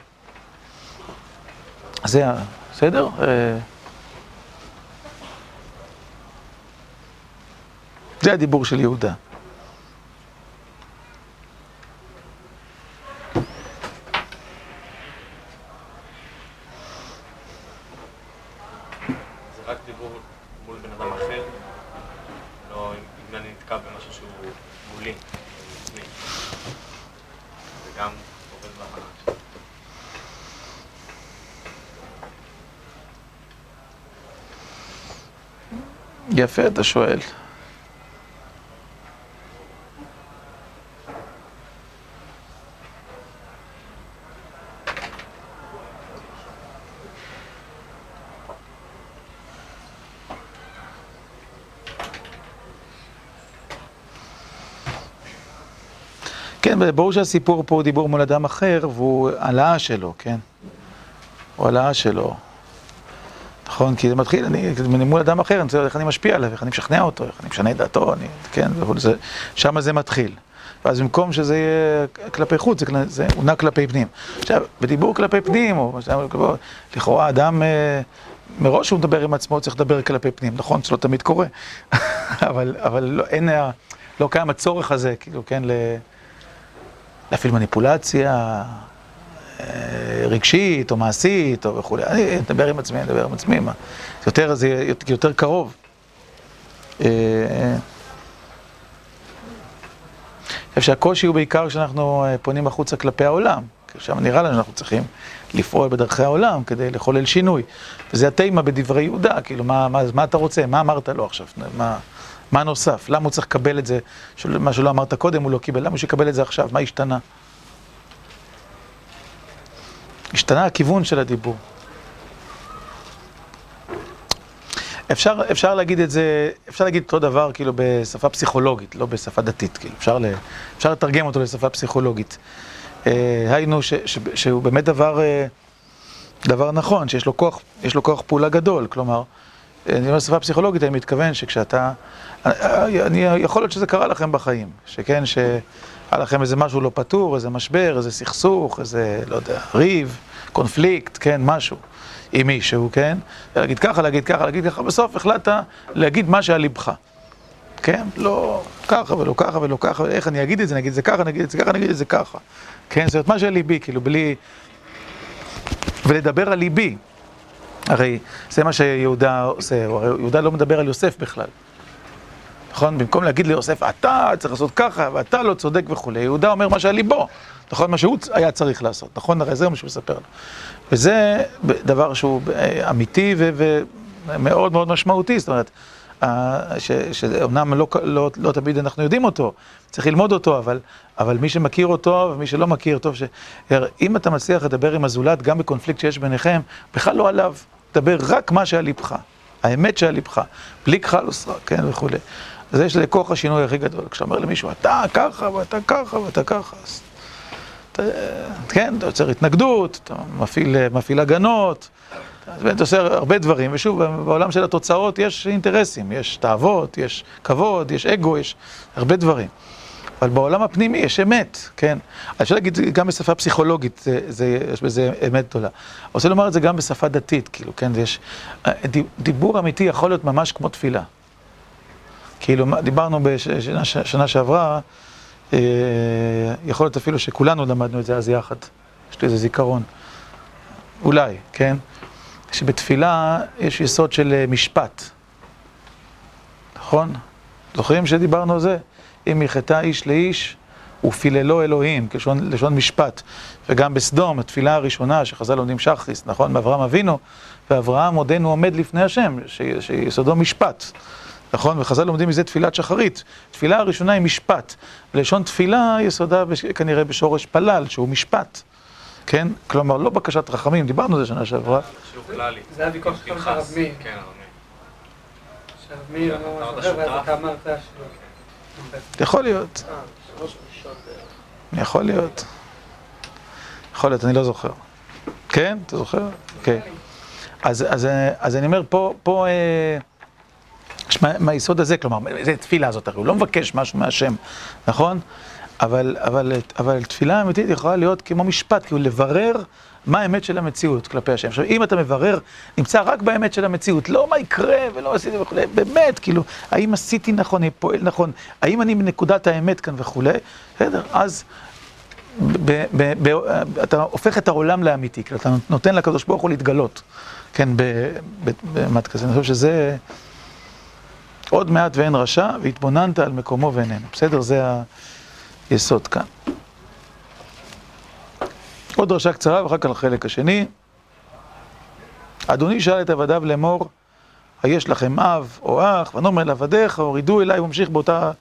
זה, בסדר? אה, זה הדיבור של יהודה. יפה, אתה שואל. כן, ברור שהסיפור פה הוא דיבור מול אדם אחר, והוא העלאה שלו, כן? הוא העלאה שלו. נכון? כי זה מתחיל, אני מול אדם אחר, אני רוצה איך אני משפיע עליו, איך אני משכנע אותו, איך אני משנה את דעתו, אני, כן, זה, שם זה מתחיל. ואז במקום שזה יהיה כלפי חוץ, זה, הונע כלפי פנים. עכשיו, בדיבור כלפי פנים, או לכאורה אדם, אה, מראש הוא מדבר עם עצמו, צריך לדבר כלפי פנים, נכון? זה לא תמיד קורה. [laughs] אבל, אבל לא, אין, לא קיים הצורך הזה, כאילו, כן, להפעיל מניפולציה. רגשית או מעשית או וכולי. אני מדבר עם עצמי, אני מדבר עם עצמי, מה? זה יותר, זה יותר קרוב. אה, חושב שהקושי הוא בעיקר כשאנחנו אה, פונים החוצה כלפי העולם. שם נראה לנו שאנחנו צריכים לפעול בדרכי העולם כדי לחולל שינוי. וזה התימה בדברי יהודה, כאילו, מה, מה, מה אתה רוצה? מה אמרת לו עכשיו? מה, מה נוסף? למה הוא צריך לקבל את זה? מה שלא אמרת קודם הוא לא קיבל, למה הוא שיקבל את זה עכשיו? מה השתנה? השתנה הכיוון של הדיבור. אפשר, אפשר להגיד את זה, אפשר להגיד אותו דבר כאילו בשפה פסיכולוגית, לא בשפה דתית, כאילו, אפשר, ל, אפשר לתרגם אותו לשפה פסיכולוגית. אה, היינו ש, ש, שהוא באמת דבר, אה, דבר נכון, שיש לו כוח, יש לו כוח פעולה גדול, כלומר, אני אומר בשפה פסיכולוגית, אני מתכוון שכשאתה, אני, אני, יכול להיות שזה קרה לכם בחיים, שכן, ש... היה לכם איזה משהו לא פתור, איזה משבר, איזה סכסוך, איזה, לא יודע, ריב, קונפליקט, כן, משהו, עם מישהו, כן? להגיד ככה, להגיד ככה, להגיד ככה, בסוף החלטת להגיד מה שעל ליבך. כן? לא ככה ולא ככה ולא ככה, איך אני אגיד את זה, נגיד את זה ככה, נגיד את זה ככה, נגיד את זה ככה. כן? זאת אומרת, מה שעל ליבי, כאילו, בלי... ולדבר על ליבי. הרי זה מה שיהודה עושה, הרי יהודה לא מדבר על יוסף בכלל. נכון? במקום להגיד ליוסף, אתה צריך לעשות ככה, ואתה לא צודק וכולי, יהודה אומר מה שעל ליבו, נכון? מה שהוא היה צריך לעשות, נכון? הרי זה מה שהוא מספר לו. וזה דבר שהוא אמיתי ומאוד מאוד משמעותי, זאת אומרת, שאומנם לא, לא, לא תמיד אנחנו יודעים אותו, צריך ללמוד אותו, אבל, אבל מי שמכיר אותו ומי שלא מכיר, טוב ש... אם אתה מצליח לדבר עם הזולת, גם בקונפליקט שיש ביניכם, בכלל לא עליו, דבר רק מה שעל ליבך, האמת שעל ליבך, בלי כחל וסרק, כן, וכולי. אז יש לכוח השינוי הכי גדול. כשאתה אומר למישהו, אתה ככה, ואתה ככה, ואתה ככה, אז... אתה, כן, אתה יוצר התנגדות, אתה מפעיל, מפעיל הגנות, אתה עושה הרבה דברים, ושוב, בעולם של התוצאות יש אינטרסים, יש תאוות, יש כבוד, יש אגו, יש הרבה דברים. אבל בעולם הפנימי יש אמת, כן? אני אפשר להגיד גם בשפה פסיכולוגית, זה, זה, יש בזה אמת גדולה. אני רוצה לומר את זה גם בשפה דתית, כאילו, כן? יש, דיבור אמיתי יכול להיות ממש כמו תפילה. כאילו, דיברנו בשנה שעברה, אה, יכול להיות אפילו שכולנו למדנו את זה אז יחד. יש לי איזה זיכרון. אולי, כן? שבתפילה יש יסוד של אה, משפט. נכון? זוכרים שדיברנו על זה? אם יחטא איש לאיש ופיללו אלוהים, כלשון לשון משפט. וגם בסדום, התפילה הראשונה שחז"ל לומדים שחריס, נכון? מאברהם אבינו, ואברהם עודנו עומד לפני השם, שיסודו משפט. נכון? וחז"ל לומדים מזה תפילת שחרית. תפילה הראשונה היא משפט. לשון תפילה יסודה בש... כנראה בשורש פלל, שהוא משפט. כן? כלומר, לא בקשת רחמים, דיברנו על זה שנה שעברה. זה הוויכוח שלך עם הרב מאיר. כן, הרב מאיר. הרב מאיר. יכול להיות. יכול להיות. יכול להיות, אני לא זוכר. כן? אתה זוכר? כן. אז אני אומר, פה... מהיסוד הזה, כלומר, זה תפילה הזאת, הרי הוא לא מבקש משהו מהשם, נכון? אבל, אבל, אבל תפילה אמיתית יכולה להיות כמו משפט, כאילו לברר מה האמת של המציאות כלפי השם. עכשיו, אם אתה מברר, נמצא רק באמת של המציאות, לא מה יקרה ולא עשיתי וכולי, באמת, כאילו, האם עשיתי נכון, אני פועל נכון, האם אני בנקודת האמת כאן וכולי, בסדר, אז ב, ב, ב, אתה הופך את העולם לאמיתי, כאילו, אתה נותן לקדוש ברוך הוא להתגלות, כן, במט כזה, אני חושב שזה... עוד מעט ואין רשע, והתבוננת על מקומו ואיננו. בסדר? זה היסוד כאן. עוד דרשה קצרה ואחר כך לחלק השני. אדוני שאל את עבדיו לאמור, היש לכם אב או אח, ונאמר אל עבדיך, הורידו אליי, הוא ממשיך באותה,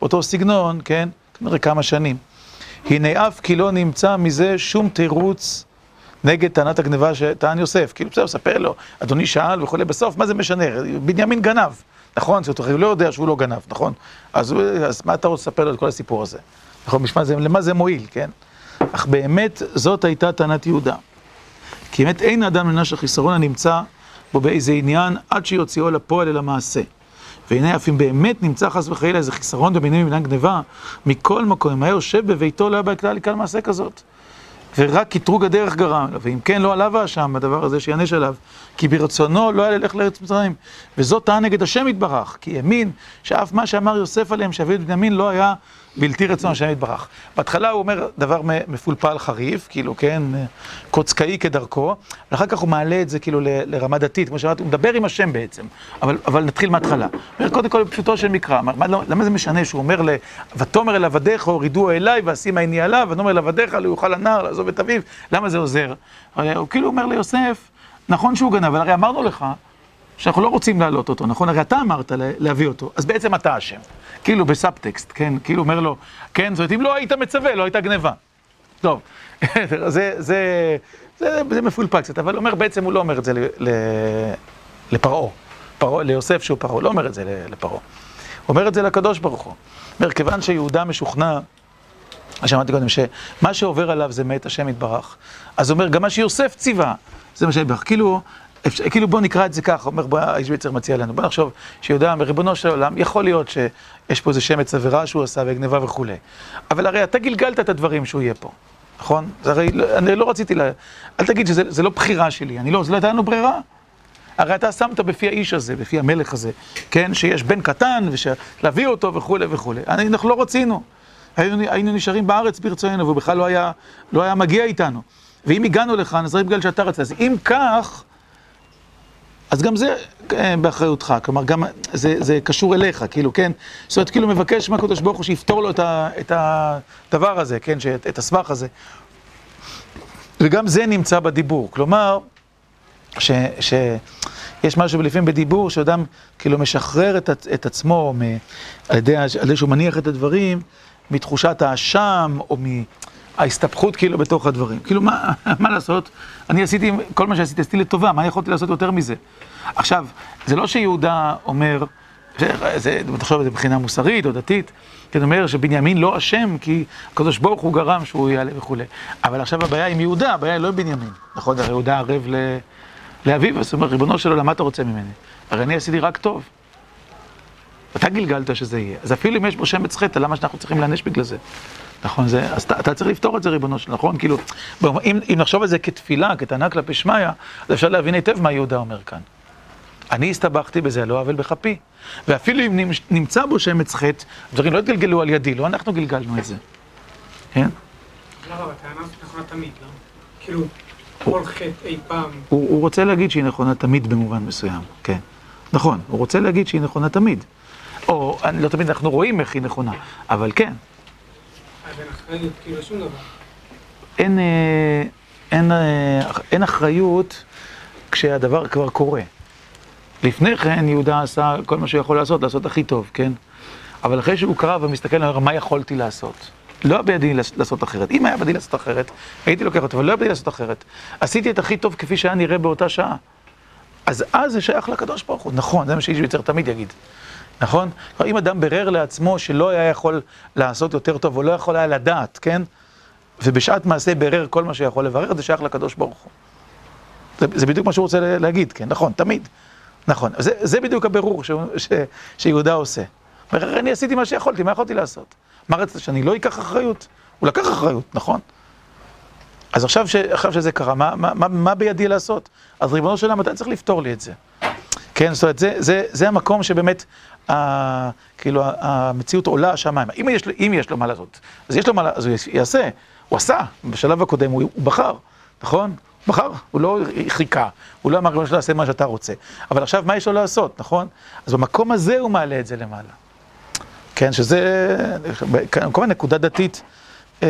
באותו סגנון, כן? כנראה כמה שנים. הנה אף כי לא נמצא מזה שום תירוץ נגד טענת הגניבה שטען יוסף. כאילו, בסדר, ספר לו, אדוני שאל וכולי, בסוף, מה זה משנה? בנימין גנב. נכון? זאת אומרת, הוא לא יודע שהוא לא גנב, נכון? אז, אז מה אתה רוצה לספר לו את כל הסיפור הזה? נכון, משמע, זה, למה זה מועיל, כן? אך באמת זאת הייתה טענת יהודה. כי באמת אין אדם לנש החיסרון הנמצא בו באיזה עניין עד שיוציאו לפועל אל המעשה. והנה אף אם באמת נמצא חס וחלילה איזה חיסרון במינים מבניין גניבה, מכל מקום, אם היה יושב בביתו לא היה בכלל לקראת מעשה כזאת. ורק קטרוג הדרך גרם לו, ואם כן לא עליו האשם הדבר הזה שיענש עליו, כי ברצונו לא היה ללך לארץ מצרים. וזאת טען נגד השם יתברך, כי האמין שאף מה שאמר יוסף עליהם את בנימין לא היה בלתי רצון השם יתברך. בהתחלה הוא אומר דבר מפולפל חריף, כאילו, כן, קוצקאי כדרכו, ואחר כך הוא מעלה את זה כאילו לרמה דתית, כמו שאמרתי, הוא מדבר עם השם בעצם, אבל, אבל נתחיל מההתחלה. הוא אומר, קודם כל, פשוטו של מקרא, מה, למה זה משנה שהוא אומר, ותאמר אל עבדיך, הורידו אליי, ואשים עיני עליו, ונאמר אל עבדיך, לא יוכל הנער לעזוב את אביו, למה זה עוזר? הוא כאילו אומר ליוסף, נכון שהוא גנב, אבל הרי אמרנו לך, שאנחנו לא רוצים להעלות אותו, נכון? הרי אתה אמרת להביא אותו, אז בעצם אתה אשם. כאילו בסאבטקסט, כן? כאילו אומר לו, כן, זאת אומרת, אם לא היית מצווה, לא הייתה גניבה. טוב, זה, [laughs] זה, זה, זה, זה מפולפל קצת, אבל אומר, בעצם הוא לא אומר את זה לפרעה, פרעה, ליוסף שהוא פרעה, לא אומר את זה לפרעה. הוא אומר את זה לקדוש ברוך הוא. אומר, כיוון שיהודה משוכנע, מה שאמרתי קודם, שמה שעובר עליו זה מת השם יתברך, אז הוא אומר, גם מה שיוסף ציווה, זה מה שיתברך. כאילו, כאילו בוא נקרא את זה ככה, אומר בוא, האיש ביצר מציע לנו, בוא נחשוב שיהודה בריבונו של עולם, יכול להיות שיש פה איזה שמץ עבירה שהוא עשה וגניבה וכולי, אבל הרי אתה גלגלת את הדברים שהוא יהיה פה, נכון? זה הרי, אני לא רציתי, לה, אל תגיד שזה לא בחירה שלי, אני לא, זה לא הייתה לנו ברירה. הרי אתה שמת בפי האיש הזה, בפי המלך הזה, כן, שיש בן קטן, ולהביא אותו וכולי וכולי. אנחנו לא רצינו. היינו, היינו נשארים בארץ ברצוננו, והוא בכלל לא היה, לא היה מגיע איתנו. ואם הגענו לכאן, אז רק בגלל שאתה רצית. אז אם כך, אז גם זה אה, באחריותך, כלומר, גם זה, זה קשור אליך, כאילו, כן? זאת אומרת, כאילו מבקש מהקדוש ברוך הוא שיפתור לו את, ה, את הדבר הזה, כן? שאת, את הסבך הזה. וגם זה נמצא בדיבור, כלומר, ש, שיש משהו לפעמים בדיבור, שאדם כאילו משחרר את, את עצמו מ, על ידי, על ידי שהוא מניח את הדברים, מתחושת האשם, או מ... ההסתבכות כאילו בתוך הדברים. כאילו, מה, מה לעשות? אני עשיתי, כל מה שעשיתי, עשיתי לטובה, מה יכולתי לעשות יותר מזה? עכשיו, זה לא שיהודה אומר, זה, תחשוב על זה מבחינה מוסרית או דתית, כן, אומר שבנימין לא אשם, כי הקדוש ברוך הוא גרם שהוא יעלה וכולי. אבל עכשיו הבעיה עם יהודה, הבעיה היא לא עם בנימין. נכון, הרי יהודה ערב ל... לאביו, אז הוא אומר, ריבונו של עולם, מה אתה רוצה ממני? הרי אני עשיתי רק טוב. אתה גלגלת שזה יהיה. אז אפילו אם יש בו שמץ חטא, למה שאנחנו צריכים להענש בגלל זה? נכון, זה, אז אתה, אתה צריך לפתור את זה, ריבונו של נכון? כאילו, אם, אם נחשוב על זה כתפילה, כטענה כלפי שמיא, אז אפשר להבין היטב מה יהודה אומר כאן. אני הסתבכתי בזה, לא עוול בכפי. ואפילו אם נמצא בו שמץ חטא, דברים לא התגלגלו על ידי, לא אנחנו גלגלנו את זה. כן? לא, אבל הטענה הזאת נכונה תמיד, לא? כאילו, כל חטא אי פעם... הוא רוצה להגיד שהיא נכונה תמיד במובן מסוים, כן. נכון, הוא רוצה להגיד שהיא נכונה תמיד. או, לא תמיד אנחנו רואים איך היא נכונה, אבל כן. אז אין אחריות, כאילו, שום דבר. אין, אה, אין, אה, אין אחריות כשהדבר כבר קורה. לפני כן יהודה עשה כל מה שהוא יכול לעשות, לעשות הכי טוב, כן? אבל אחרי שהוא קרא ומסתכל, הוא אומר, מה יכולתי לעשות? לא היה בידי לעשות אחרת. אם היה בידי לעשות אחרת, הייתי לוקח אותו, אבל לא היה בידי לעשות אחרת. עשיתי את הכי טוב כפי שהיה נראה באותה שעה. אז אז זה שייך לקדוש ברוך הוא. נכון, זה מה שאיש יוצר תמיד יגיד. נכון? אם אדם בירר לעצמו שלא היה יכול לעשות יותר טוב, או לא יכול היה לדעת, כן? ובשעת מעשה בירר כל מה שיכול לברר, זה שייך לקדוש ברוך הוא. זה, זה בדיוק מה שהוא רוצה להגיד, כן? נכון, תמיד. נכון. זה, זה בדיוק הבירור ש, ש, שיהודה עושה. אומר, אני עשיתי מה שיכולתי, מה יכולתי לעשות? מה רצית, שאני לא אקח אחריות? הוא לקח אחריות, נכון? אז עכשיו, ש, עכשיו שזה קרה, מה, מה, מה, מה בידי לעשות? אז ריבונו של עולם, אתה צריך לפתור לי את זה. כן, זאת אומרת, זה, זה, זה המקום שבאמת, כאילו, המציאות עולה השמיים. אם יש, אם יש לו מה לעשות, אז יש לו מה לעשות, אז הוא יעשה. הוא עשה, בשלב הקודם הוא, הוא בחר, נכון? הוא בחר, הוא לא חיכה, הוא לא אמר, של עולם, מה שאתה רוצה. אבל עכשיו, מה יש לו לעשות, נכון? אז במקום הזה הוא מעלה את זה למעלה. כן, שזה, כמובן נקודה דתית. אה,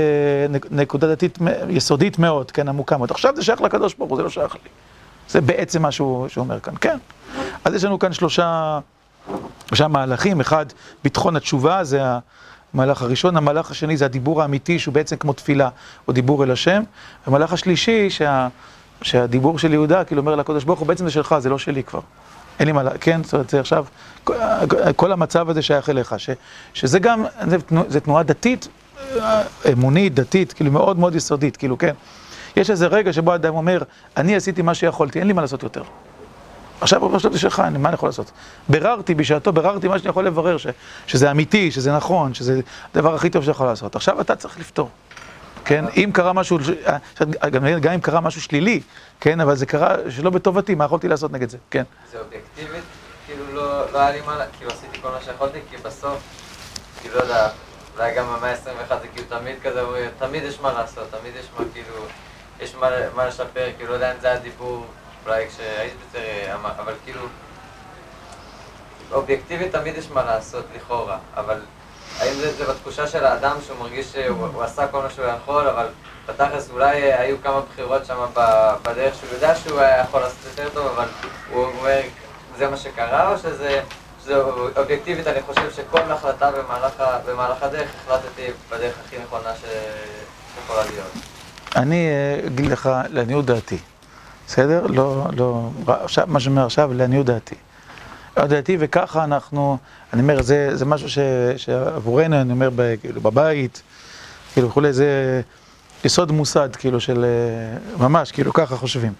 נקודה דתית יסודית מאוד, כן, עמוקה מאוד. עכשיו זה שייך לקדוש ברוך הוא, זה לא שייך לי. זה בעצם מה שהוא אומר כאן, כן. אז יש לנו כאן שלושה, שלושה מהלכים, אחד, ביטחון התשובה, זה המהלך הראשון, המהלך השני זה הדיבור האמיתי, שהוא בעצם כמו תפילה, או דיבור אל השם. המהלך השלישי, שה, שהדיבור של יהודה, כאילו אומר לקדוש ברוך הוא, בעצם זה שלך, זה לא שלי כבר. אין לי מה, כן, זאת אומרת, זה עכשיו, כל המצב הזה שייך אליך, ש, שזה גם, זה, זה תנועה דתית, אמונית, דתית, כאילו מאוד מאוד יסודית, כאילו, כן. יש איזה רגע שבו אדם אומר, אני עשיתי מה שיכולתי, אין לי מה לעשות יותר. עכשיו עכשיו זה שלך, מה אני יכול לעשות? ביררתי בשעתו, ביררתי מה שאני יכול לברר, ש, שזה אמיתי, שזה נכון, שזה הדבר הכי טוב שיכול לעשות. עכשיו אתה צריך לפתור. כן, אם קרה משהו, גם אם קרה משהו שלילי, כן, אבל זה קרה שלא בטובתי, מה יכולתי לעשות נגד זה? כן. זה אובייקטיבית? כאילו לא, לא היה לי מה, כאילו עשיתי כל מה שיכולתי, כי בסוף, כאילו לא יודע, אולי גם במאה ה-21 זה כאילו תמיד כזה, תמיד יש מה לעשות, תמיד יש מה כאילו, יש מה, מה לשפר, כאילו לא יודע אם זה הדיבור, אולי כשהייתי בצעיר, אבל כאילו, אובייקטיבית תמיד יש מה לעשות לכאורה, אבל האם זה, זה בתחושה של האדם שהוא מרגיש שהוא עשה כל מה שהוא יכול, אבל בתכלס אולי היו כמה בחירות שם בדרך שהוא יודע שהוא היה יכול לעשות יותר טוב, אבל הוא אומר, זה מה שקרה, או שזה... שזה אובייקטיבית, אני חושב שכל החלטה במהלך, במהלך הדרך החלטתי בדרך הכי נכונה שיכולה להיות. אני אגיד לך, לעניות דעתי, בסדר? לא, לא, עכשיו, מה שאומר עכשיו, לעניות דעתי. לעניות דעתי, וככה אנחנו, אני אומר, זה, זה משהו ש, שעבורנו, אני אומר, כאילו, בבית, כאילו וכולי, זה יסוד מוסד, כאילו, של ממש, כאילו, ככה חושבים.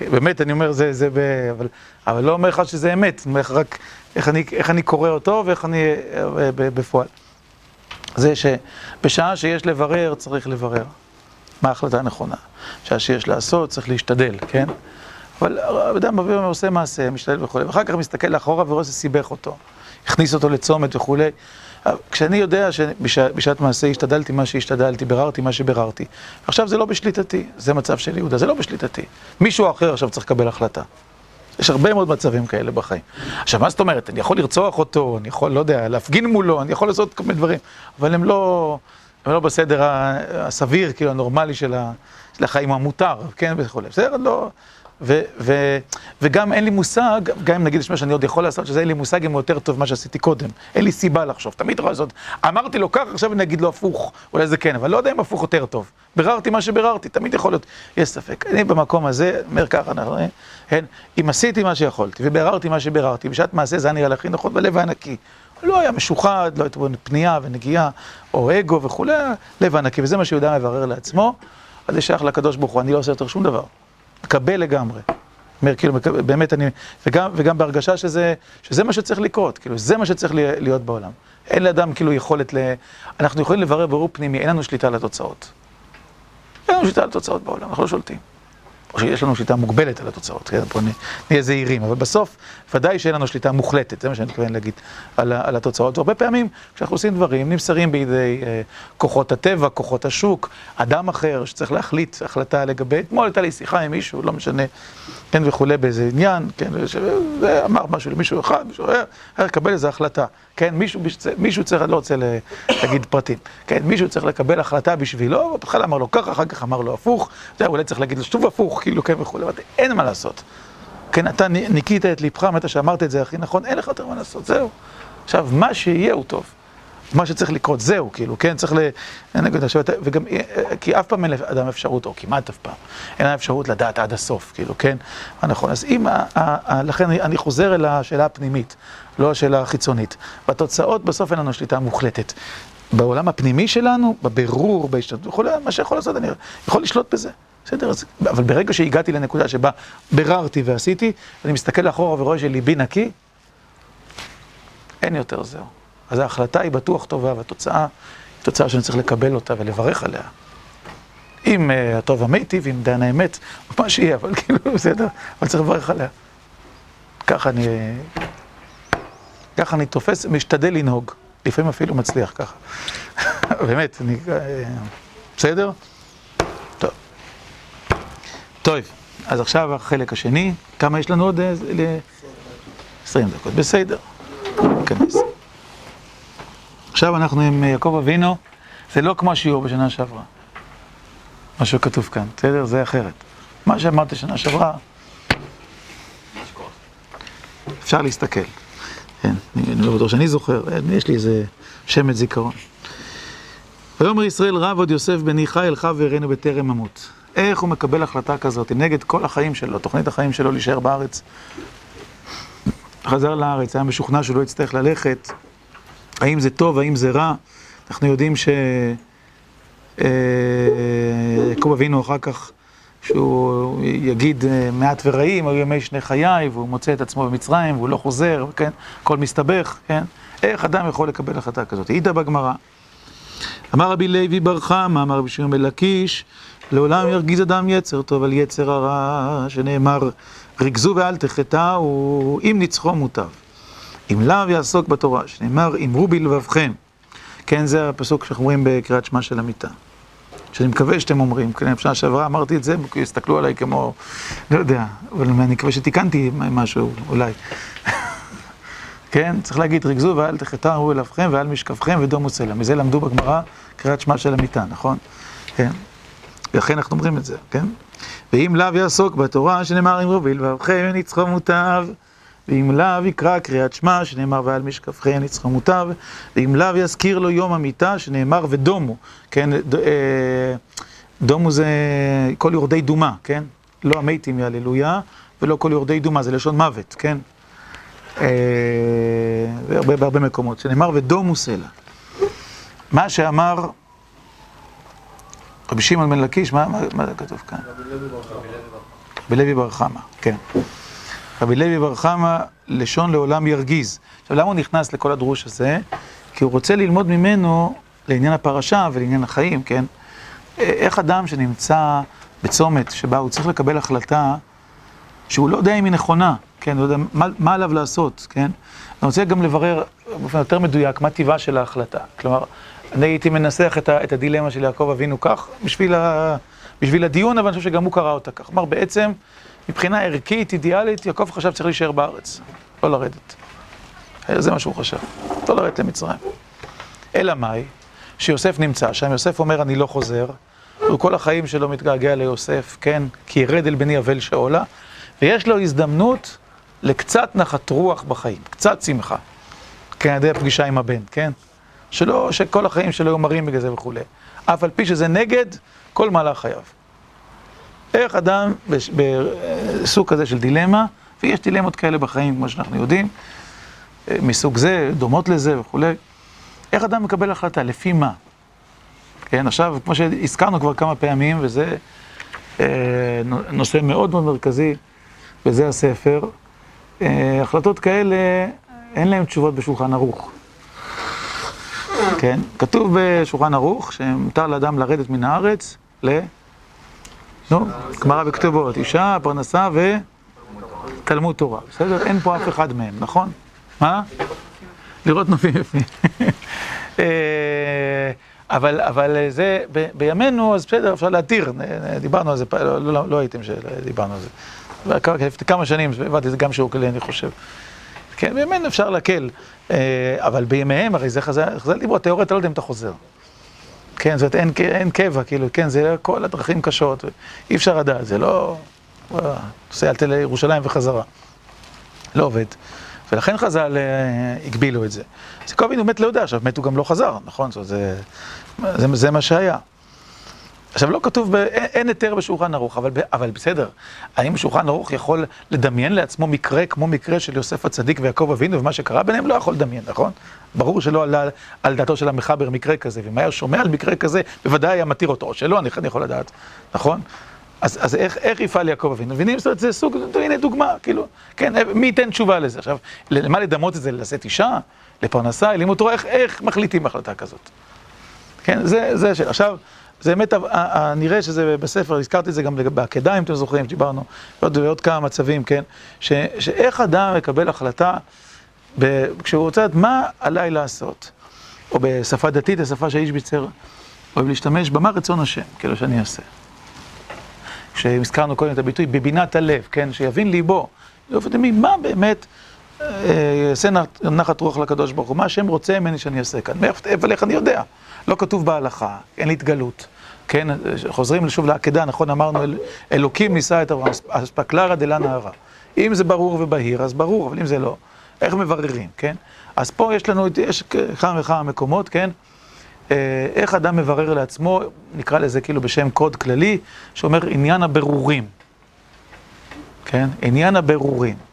באמת, אני אומר, זה, זה, ב... אבל, אבל לא אומר לך שזה אמת, אני אומר לך רק איך אני, איך אני קורא אותו ואיך אני אה, בפועל. זה שבשעה שיש לברר, צריך לברר מה ההחלטה הנכונה. בשעה שיש לעשות, צריך להשתדל, כן? אבל אדם מביא ועושה מעשה, משתדל וכולי, ואחר כך מסתכל לאחורה ורואה שזה סיבך אותו, הכניס אותו לצומת וכולי. כשאני יודע שבשעת מעשה השתדלתי מה שהשתדלתי, ביררתי מה שביררתי, עכשיו זה לא בשליטתי, זה מצב של יהודה, זה לא בשליטתי. מישהו אחר עכשיו צריך לקבל החלטה. יש הרבה מאוד מצבים כאלה בחיים. עכשיו, מה זאת אומרת? אני יכול לרצוח אותו, אני יכול, לא יודע, להפגין מולו, אני יכול לעשות כל מיני דברים, אבל הם לא, הם לא בסדר הסביר, כאילו, הנורמלי של החיים המותר, כן, וכולי. בסדר? לא... ו, ו, וגם אין לי מושג, גם אם נגיד יש מה שאני עוד יכול לעשות, שזה אין לי מושג אם הוא יותר טוב ממה שעשיתי קודם. אין לי סיבה לחשוב, תמיד יכול לעשות. אמרתי לו ככה, עכשיו אני אגיד לו הפוך, אולי זה כן, אבל לא יודע אם הפוך יותר טוב. ביררתי מה שביררתי, תמיד יכול להיות, יש ספק. אני במקום הזה, אומר ככה, אנחנו, כן, אם עשיתי מה שיכולתי וביררתי מה שביררתי, בשעת מעשה זה היה נראה לי הכי נכון, בלב היה נקי. לא היה משוחד, לא הייתה פנייה ונגיעה, או אגו וכולי, לב הנקי, וזה מה שיהודה מברר לעצמו, אז זה שייך לקדוש ברוך הוא, אני לא עושה יותר שום דבר. מקבל לגמרי. אומר, כאילו, באמת אני, וגם, וגם בהרגשה שזה, שזה מה שצריך לקרות, כאילו, זה מה שצריך להיות בעולם. אין לאדם כאילו יכולת ל... אנחנו יכולים לברר ברור פנימי, אין לנו שליטה על התוצאות. אין לנו שליטה על התוצאות בעולם, אנחנו לא שולטים. או שיש לנו שליטה מוגבלת על התוצאות, כן? פה נהיה זהירים, אבל בסוף ודאי שאין לנו שליטה מוחלטת, זה מה שאני מתכוון להגיד על, על התוצאות. והרבה פעמים כשאנחנו עושים דברים, נמסרים בידי אה, כוחות הטבע, כוחות השוק, אדם אחר שצריך להחליט החלטה לגבי, אתמול הייתה לי שיחה עם מישהו, לא משנה, כן וכולי באיזה עניין, כן, ואמר משהו למישהו אחד, מישהו אחר, לקבל איזו החלטה, כן, מישהו, מישהו צריך, אני לא רוצה להגיד פרטים, כן, מישהו צריך לקבל החלטה בשבילו, ובהתחלה אמר לו ככה, אחר כך אמר לו הפוך, זה אולי צריך להגיד לו שוב הפוך, כאילו, כן וכולי, אין מה לעשות. כן, אתה ניקית את ליבך, אמרת שאמרת את זה הכי נכון, אין לך יותר מה לעשות, זהו. עכשיו, מה שיהיה הוא טוב. מה שצריך לקרות, זהו, כאילו, כן, צריך ל... וגם, כי אף פעם אין לאדם אפשרות, או כמעט אף פעם, אין אפשרות לדעת עד הסוף, כאילו, כן? מה נכון? אז אם, לכן אני חוזר אל השאלה הפנימית, לא השאלה החיצונית. בתוצאות, בסוף אין לנו שליטה מוחלטת. בעולם הפנימי שלנו, בבירור, בהשתתפות וכולי, מה שיכול לעשות, אני יכול לשלוט בזה. בסדר, אבל ברגע שהגעתי לנקודה שבה ביררתי ועשיתי, אני מסתכל אחורה ורואה שליבי נקי, אין יותר זהו. אז ההחלטה היא בטוח טובה, והתוצאה היא תוצאה שאני צריך לקבל אותה ולברך עליה. אם uh, הטוב המיטיב, אם דיין האמת, מה שיהיה, אבל [laughs] כאילו, בסדר, אבל צריך לברך עליה. ככה אני, ככה אני תופס, משתדל לנהוג. לפעמים אפילו מצליח ככה. [laughs] באמת, אני... אה, בסדר? טוב. טוב, אז עכשיו החלק השני, כמה יש לנו עוד? 20 אה, דקות, בסדר. ניכנס. עכשיו אנחנו עם יעקב אבינו, זה לא כמו השיעור בשנה שעברה. מה שכתוב כאן, בסדר? זה אחרת. מה שאמרת שנה שעברה, אפשר להסתכל. כן, אני לא בטוח שאני זוכר, יש לי איזה שמת זיכרון. ויאמר ישראל רב עוד יוסף בני חי אל חב ויראנו בטרם אמות. איך הוא מקבל החלטה כזאת, נגד כל החיים שלו, תוכנית החיים שלו להישאר בארץ. חזר לארץ, היה משוכנע שהוא לא יצטרך ללכת, האם זה טוב, האם זה רע? אנחנו יודעים ש... אה, אבינו אחר כך, שהוא יגיד אה, מעט ורעים, היו ימי שני חיי, והוא מוצא את עצמו במצרים, והוא לא חוזר, כן? הכל מסתבך, כן? איך אדם יכול לקבל החלטה כזאת? העידה בגמרא. אמר רבי לוי בר חמא, אמר רבי שמעון בן לקיש, לעולם ירגיז אדם יצר טוב על יצר הרע, שנאמר, ריכזו ואל תחטאו, אם ניצחו מוטב. אם לאו יעסוק בתורה, שנאמר, אמרו בלבבכם. כן, זה הפסוק שאנחנו אומרים בקריאת שמע של המיטה. שאני מקווה שאתם אומרים, כן, בשנה שעברה אמרתי את זה, הסתכלו עליי כמו, לא יודע, אבל אני מקווה שתיקנתי משהו, אולי. [laughs] כן, צריך להגיד, ריכזו ואל תחטאו אליכם ואל משכבכם ודומו סלע. מזה למדו בגמרא קריאת שמע של המיטה, נכון? כן. ולכן אנחנו אומרים את זה, כן? ואם לאו יעסוק בתורה, שנאמר אמרו בלבבכם ניצחו מוטב. ואם לאו יקרא קריאת שמע, שנאמר ועל ניצחו מוטב, ואם לאו יזכיר לו יום המיטה, שנאמר ודומו, כן, אה, דומו זה כל יורדי דומה, כן? לא המתים יהללויה, ולא כל יורדי דומה, זה לשון מוות, כן? בהרבה, אה, בהרבה מקומות, שנאמר ודומו סלע. מה שאמר רבי שמעון בן לקיש, מה, מה, מה כתוב כאן? רבי לוי בר חמא, כן. רבי לוי בר חמא, לשון לעולם ירגיז. עכשיו, למה הוא נכנס לכל הדרוש הזה? כי הוא רוצה ללמוד ממנו לעניין הפרשה ולעניין החיים, כן? איך אדם שנמצא בצומת שבה הוא צריך לקבל החלטה שהוא לא יודע אם היא נכונה, כן? הוא לא יודע מה, מה עליו לעשות, כן? אני רוצה גם לברר באופן יותר מדויק מה טיבה של ההחלטה. כלומר, אני הייתי מנסח את, ה, את הדילמה של יעקב אבינו כך, בשביל, ה, בשביל הדיון, אבל אני חושב שגם הוא קרא אותה כך. כלומר, בעצם... מבחינה ערכית, אידיאלית, יעקב חשב צריך להישאר בארץ, לא לרדת. זה מה שהוא חשב, לא לרדת למצרים. אלא מאי? שיוסף נמצא שם, יוסף אומר אני לא חוזר, הוא כל החיים שלו מתגעגע ליוסף, כן? כי ירד אל בני אבל שאולה, ויש לו הזדמנות לקצת נחת רוח בחיים, קצת שמחה. כן, על ידי הפגישה עם הבן, כן? שלא, שכל החיים שלו היו מרים בגלל זה וכולי. אף על פי שזה נגד כל מהלך חייו. איך אדם בסוג כזה של דילמה, ויש דילמות כאלה בחיים, כמו שאנחנו יודעים, מסוג זה, דומות לזה וכולי, איך אדם מקבל החלטה, לפי מה? כן, עכשיו, כמו שהזכרנו כבר כמה פעמים, וזה אה, נושא מאוד מאוד מרכזי וזה הספר, אה, החלטות כאלה, אין להן תשובות בשולחן ערוך. כן? כתוב בשולחן ערוך שמותר לאדם לרדת מן הארץ ל... נו, גמרא בכתובות, אישה, פרנסה ותלמוד תורה. בסדר? אין פה אף אחד מהם, נכון? מה? לראות נופים יפים. [laughs] אה, אבל, אבל זה, ב, בימינו, אז בסדר, אפשר להתיר, דיברנו על זה, לא, לא, לא הייתם שדיברנו על זה. לפני כמה שנים, הבנתי, את זה גם שיעור כללי, אני חושב. כן, בימינו אפשר להקל, אה, אבל בימיהם, הרי זה חז"ל, חז"ל דיברו, התיאוריה, אתה לא יודע אם אתה חוזר. כן, זאת אומרת, אין, אין קבע, כאילו, כן, זה כל הדרכים קשות, אי אפשר לדעת, זה לא... נוסע על לירושלים וחזרה. לא עובד. ולכן חז"ל אה, הגבילו את זה. אז יעקב אבינו מת לא יודע, עכשיו מת הוא גם לא חזר, נכון? זאת, זה, זה, זה מה שהיה. עכשיו לא כתוב, אין, היתר בשולחן ערוך, אבל, אבל בסדר, האם שולחן ערוך יכול לדמיין לעצמו מקרה כמו מקרה של יוסף הצדיק ויעקב אבינו ומה שקרה ביניהם? לא יכול לדמיין, נכון? ברור שלא עלה על דעתו של המחבר מקרה כזה, ואם היה שומע על מקרה כזה, בוודאי היה מתיר אותו, או שלא, אני, יכול לדעת, נכון? אז, אז איך, איך יפעל יעקב אבינו? מבינים? זאת אומרת, זה סוג, הנה דוגמה, כאילו, כן, מי ייתן תשובה לזה? עכשיו, למה לדמות את זה? לשאת אישה? לפרנסה? לימוד תורה? איך, איך מחליטים החלטה כזאת? כן, זה, זה שאלה. עכשיו, זה באמת, נראה שזה בספר, הזכרתי את זה גם בעקדה, אם אתם זוכרים, דיברנו, ועוד, ועוד כמה מצבים, כן? ש, שאיך אדם מקבל החלטה, ב, כשהוא רוצה לדעת מה עליי לעשות, או בשפה דתית, השפה שהאיש ביצר, אוהב להשתמש בה, מה רצון השם, כאילו שאני אעשה. כשהזכרנו קודם את הביטוי בבינת הלב, כן, שיבין ליבו, מה באמת יעשה נחת רוח לקדוש ברוך הוא, מה השם רוצה ממני שאני אעשה כאן, אבל איך אני יודע? לא כתוב בהלכה, אין לי התגלות, כן, חוזרים שוב לעקדה, נכון, אמרנו, אלוקים נישא את אברהם, אספקלרא דלה נהרה. אם זה ברור ובהיר, אז ברור, אבל אם זה לא, איך מבררים, כן? אז פה יש לנו, יש כמה וכמה מקומות, כן? אה, איך אדם מברר לעצמו, נקרא לזה כאילו בשם קוד כללי, שאומר עניין הבירורים. כן? עניין הבירורים.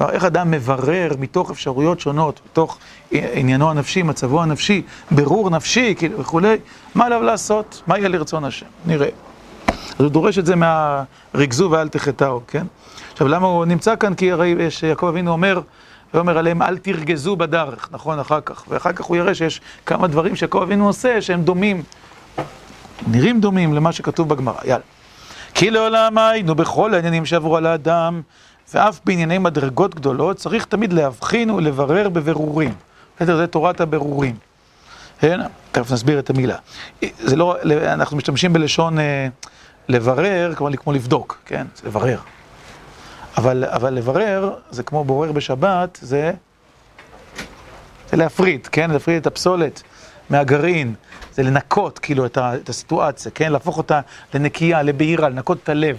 כלומר, איך אדם מברר מתוך אפשרויות שונות, מתוך עניינו הנפשי, מצבו הנפשי, ברור נפשי כאילו, וכולי, מה עליו לעשות, מה יהיה לרצון השם, נראה. אז הוא דורש את זה מהריכזו ואל תחטאו, כן? עכשיו, למה הוא נמצא כאן? כי הרי יש, יעקב אבינו אומר, ואומר עליהם אל תרגזו בדרך, נכון, אחר כך. ואחר כך הוא יראה שיש כמה דברים שיעקב אבינו עושה שהם דומים, נראים דומים למה שכתוב בגמרא, יאללה. כי לעולם היינו בכל העניינים שעברו על האדם, ואף בענייני מדרגות גדולות, צריך תמיד להבחין ולברר בבירורים. בסדר, זה תורת הבירורים. כן? תכף נסביר את המילה. זה לא, אנחנו משתמשים בלשון אה, לברר, כלומר כמו לבדוק, כן? זה לברר. אבל, אבל לברר, זה כמו בורר בשבת, זה, זה להפריד, כן? להפריד את הפסולת מהגרעין, זה לנקות כאילו את, ה, את הסיטואציה, כן? להפוך אותה לנקייה, לבהירה, לנקות את הלב.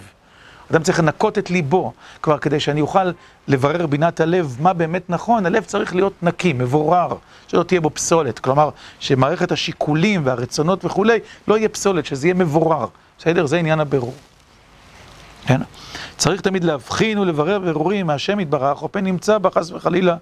אדם צריך לנקות את ליבו, כבר כדי שאני אוכל לברר בינת הלב מה באמת נכון, הלב צריך להיות נקי, מבורר, שלא תהיה בו פסולת. כלומר, שמערכת השיקולים והרצונות וכולי, לא יהיה פסולת, שזה יהיה מבורר. בסדר? זה עניין הבירור. כן? צריך תמיד להבחין ולברר ברורים מהשם יתברך, או פן נמצא בה חס וחלילה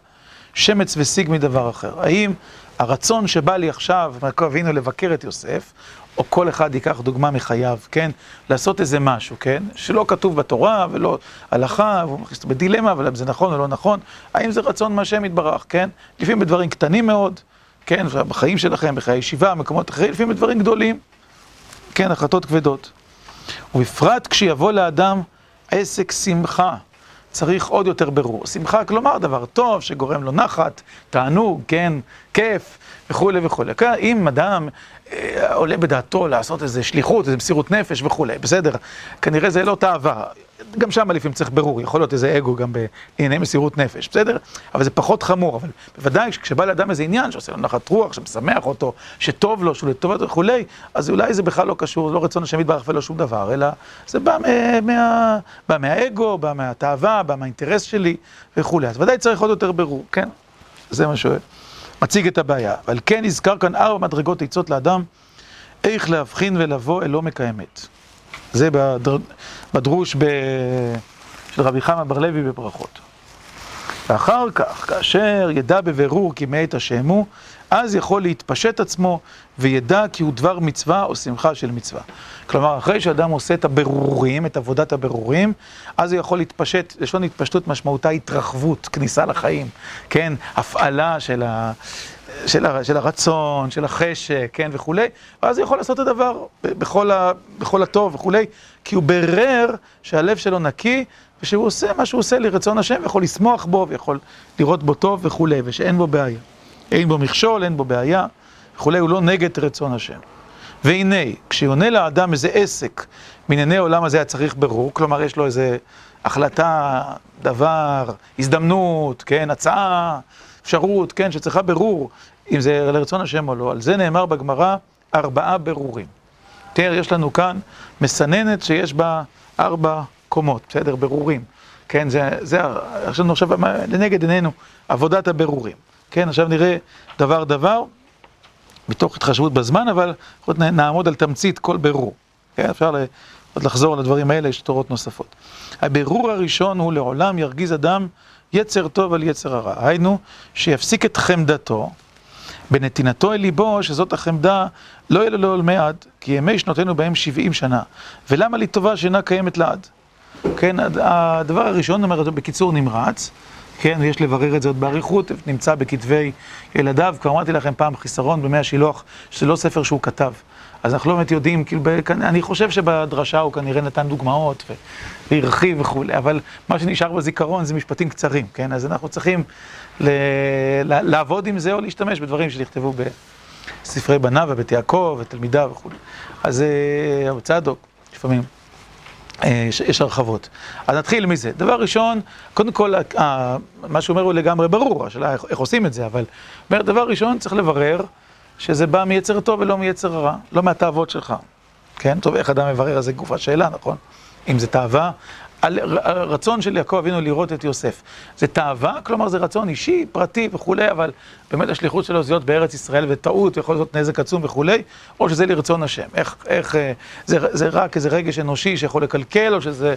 שמץ ושיג מדבר אחר. האם הרצון שבא לי עכשיו, מלכו אבינו לבקר את יוסף, או כל אחד ייקח דוגמה מחייו, כן? לעשות איזה משהו, כן? שלא כתוב בתורה ולא הלכה, והוא מכניס בדילמה, אבל אם זה נכון או לא נכון, האם זה רצון מהשם יתברך, כן? לפעמים בדברים קטנים מאוד, כן? בחיים שלכם, בחיי ישיבה, מקומות אחרים, לפעמים בדברים גדולים, כן? החלטות כבדות. ובפרט כשיבוא לאדם עסק שמחה, צריך עוד יותר ברור. שמחה, כלומר, דבר טוב שגורם לו נחת, תענוג, כן, כיף, וכולי וכולי. אם אדם אה, עולה בדעתו לעשות איזה שליחות, איזה מסירות נפש וכולי, בסדר, כנראה זה לא תאווה. גם שם לפעמים צריך ברור, יכול להיות איזה אגו גם בענייני מסירות נפש, בסדר? אבל זה פחות חמור, אבל בוודאי כשבא לאדם איזה עניין שעושה לו נחת רוח, שמשמח אותו, שטוב לו, שהוא לטובת וכולי, אז אולי זה בכלל לא קשור, לא רצון השם יתברך ולא שום דבר, אלא זה בא, מה, בא מהאגו, בא מהתאווה, בא מהאינטרס שלי וכולי. אז ודאי צריך עוד יותר ברור, כן? זה מה שהוא מציג את הבעיה. אבל כן נזכר כאן ארבע מדרגות עצות לאדם, איך להבחין ולבוא אל עומק האמת. זה בדר... בדרוש ב... של רבי חמא בר לוי בברכות. ואחר כך, כאשר ידע בבירור כי מאת השם הוא, אז יכול להתפשט עצמו וידע כי הוא דבר מצווה או שמחה של מצווה. כלומר, אחרי שאדם עושה את הבירורים, את עבודת הבירורים, אז הוא יכול להתפשט, לשון התפשטות משמעותה התרחבות, כניסה לחיים, כן, הפעלה של, ה, של, ה, של הרצון, של החשק, כן, וכולי, ואז הוא יכול לעשות את הדבר בכל, ה, בכל הטוב וכולי, כי הוא ברר שהלב שלו נקי, ושהוא עושה מה שהוא עושה לרצון השם, ויכול לשמוח בו, ויכול לראות בו טוב וכולי, ושאין בו בעיה. אין בו מכשול, אין בו בעיה, וכולי, הוא לא נגד רצון השם. והנה, כשיונה לאדם איזה עסק מענייני העולם הזה הצריך ברור, כלומר יש לו איזה החלטה, דבר, הזדמנות, כן, הצעה, אפשרות, כן, שצריכה ברור אם זה לרצון השם או לא. על זה נאמר בגמרא ארבעה ברורים. תראה, יש לנו כאן מסננת שיש בה ארבע קומות, בסדר? ברורים. כן, זה, זה, יש לנו עכשיו לנגד עינינו עבודת הברורים. כן, עכשיו נראה דבר דבר, מתוך התחשבות בזמן, אבל נעמוד על תמצית כל ברור. כן, אפשר עוד לחזור על הדברים האלה, יש תורות נוספות. הבירור הראשון הוא לעולם ירגיז אדם יצר טוב על יצר הרע. היינו, שיפסיק את חמדתו בנתינתו אל ליבו, שזאת החמדה לא יהיה לו לעולמי עד, כי ימי שנותינו בהם 70 שנה. ולמה לי טובה שאינה קיימת לעד? כן, הדבר הראשון, אומר בקיצור נמרץ, כן, ויש לברר את זה עוד באריכות, נמצא בכתבי ילדיו, כבר אמרתי לכם פעם חיסרון במי השילוח, שזה לא ספר שהוא כתב. אז אנחנו לא באמת יודעים, כאילו, אני חושב שבדרשה הוא כנראה נתן דוגמאות והרחיב וכולי, אבל מה שנשאר בזיכרון זה משפטים קצרים, כן? אז אנחנו צריכים ל... לעבוד עם זה או להשתמש בדברים שנכתבו בספרי בניו ובית יעקב ותלמידיו וכולי. אז אה, צדוק, לפעמים. אה, יש הרחבות. אז נתחיל מזה. דבר ראשון, קודם כל, מה שאומר הוא לגמרי ברור, השאלה איך עושים את זה, אבל דבר ראשון צריך לברר שזה בא מיצר טוב ולא מיצר רע, לא מהתאוות שלך. כן? טוב, איך אדם מברר? זה גוף השאלה, נכון? אם זה תאווה, הרצון של יעקב אבינו לראות את יוסף. זה תאווה, כלומר זה רצון אישי, פרטי וכולי, אבל באמת השליחות שלו זה להיות בארץ ישראל וטעות, יכול להיות נזק עצום וכולי, או שזה לרצון השם. איך, איך, אה, זה, זה רק איזה רגש אנושי שיכול לקלקל, או שזה...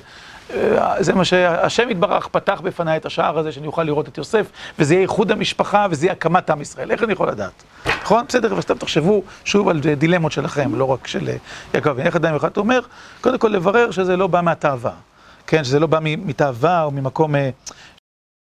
אה, זה מה שהשם יתברך פתח בפניי את השער הזה, שאני אוכל לראות את יוסף, וזה יהיה איחוד המשפחה, וזה יהיה הקמת עם ישראל. איך אני יכול לדעת? נכון? בסדר, אבל סתם תחשבו שוב על דילמות שלכם, לא רק של יעקב. איך אדם אחד אומר? קודם כל לברר שזה לא בא מהתאווה. כן, שזה לא בא מתאווה או ממקום אה,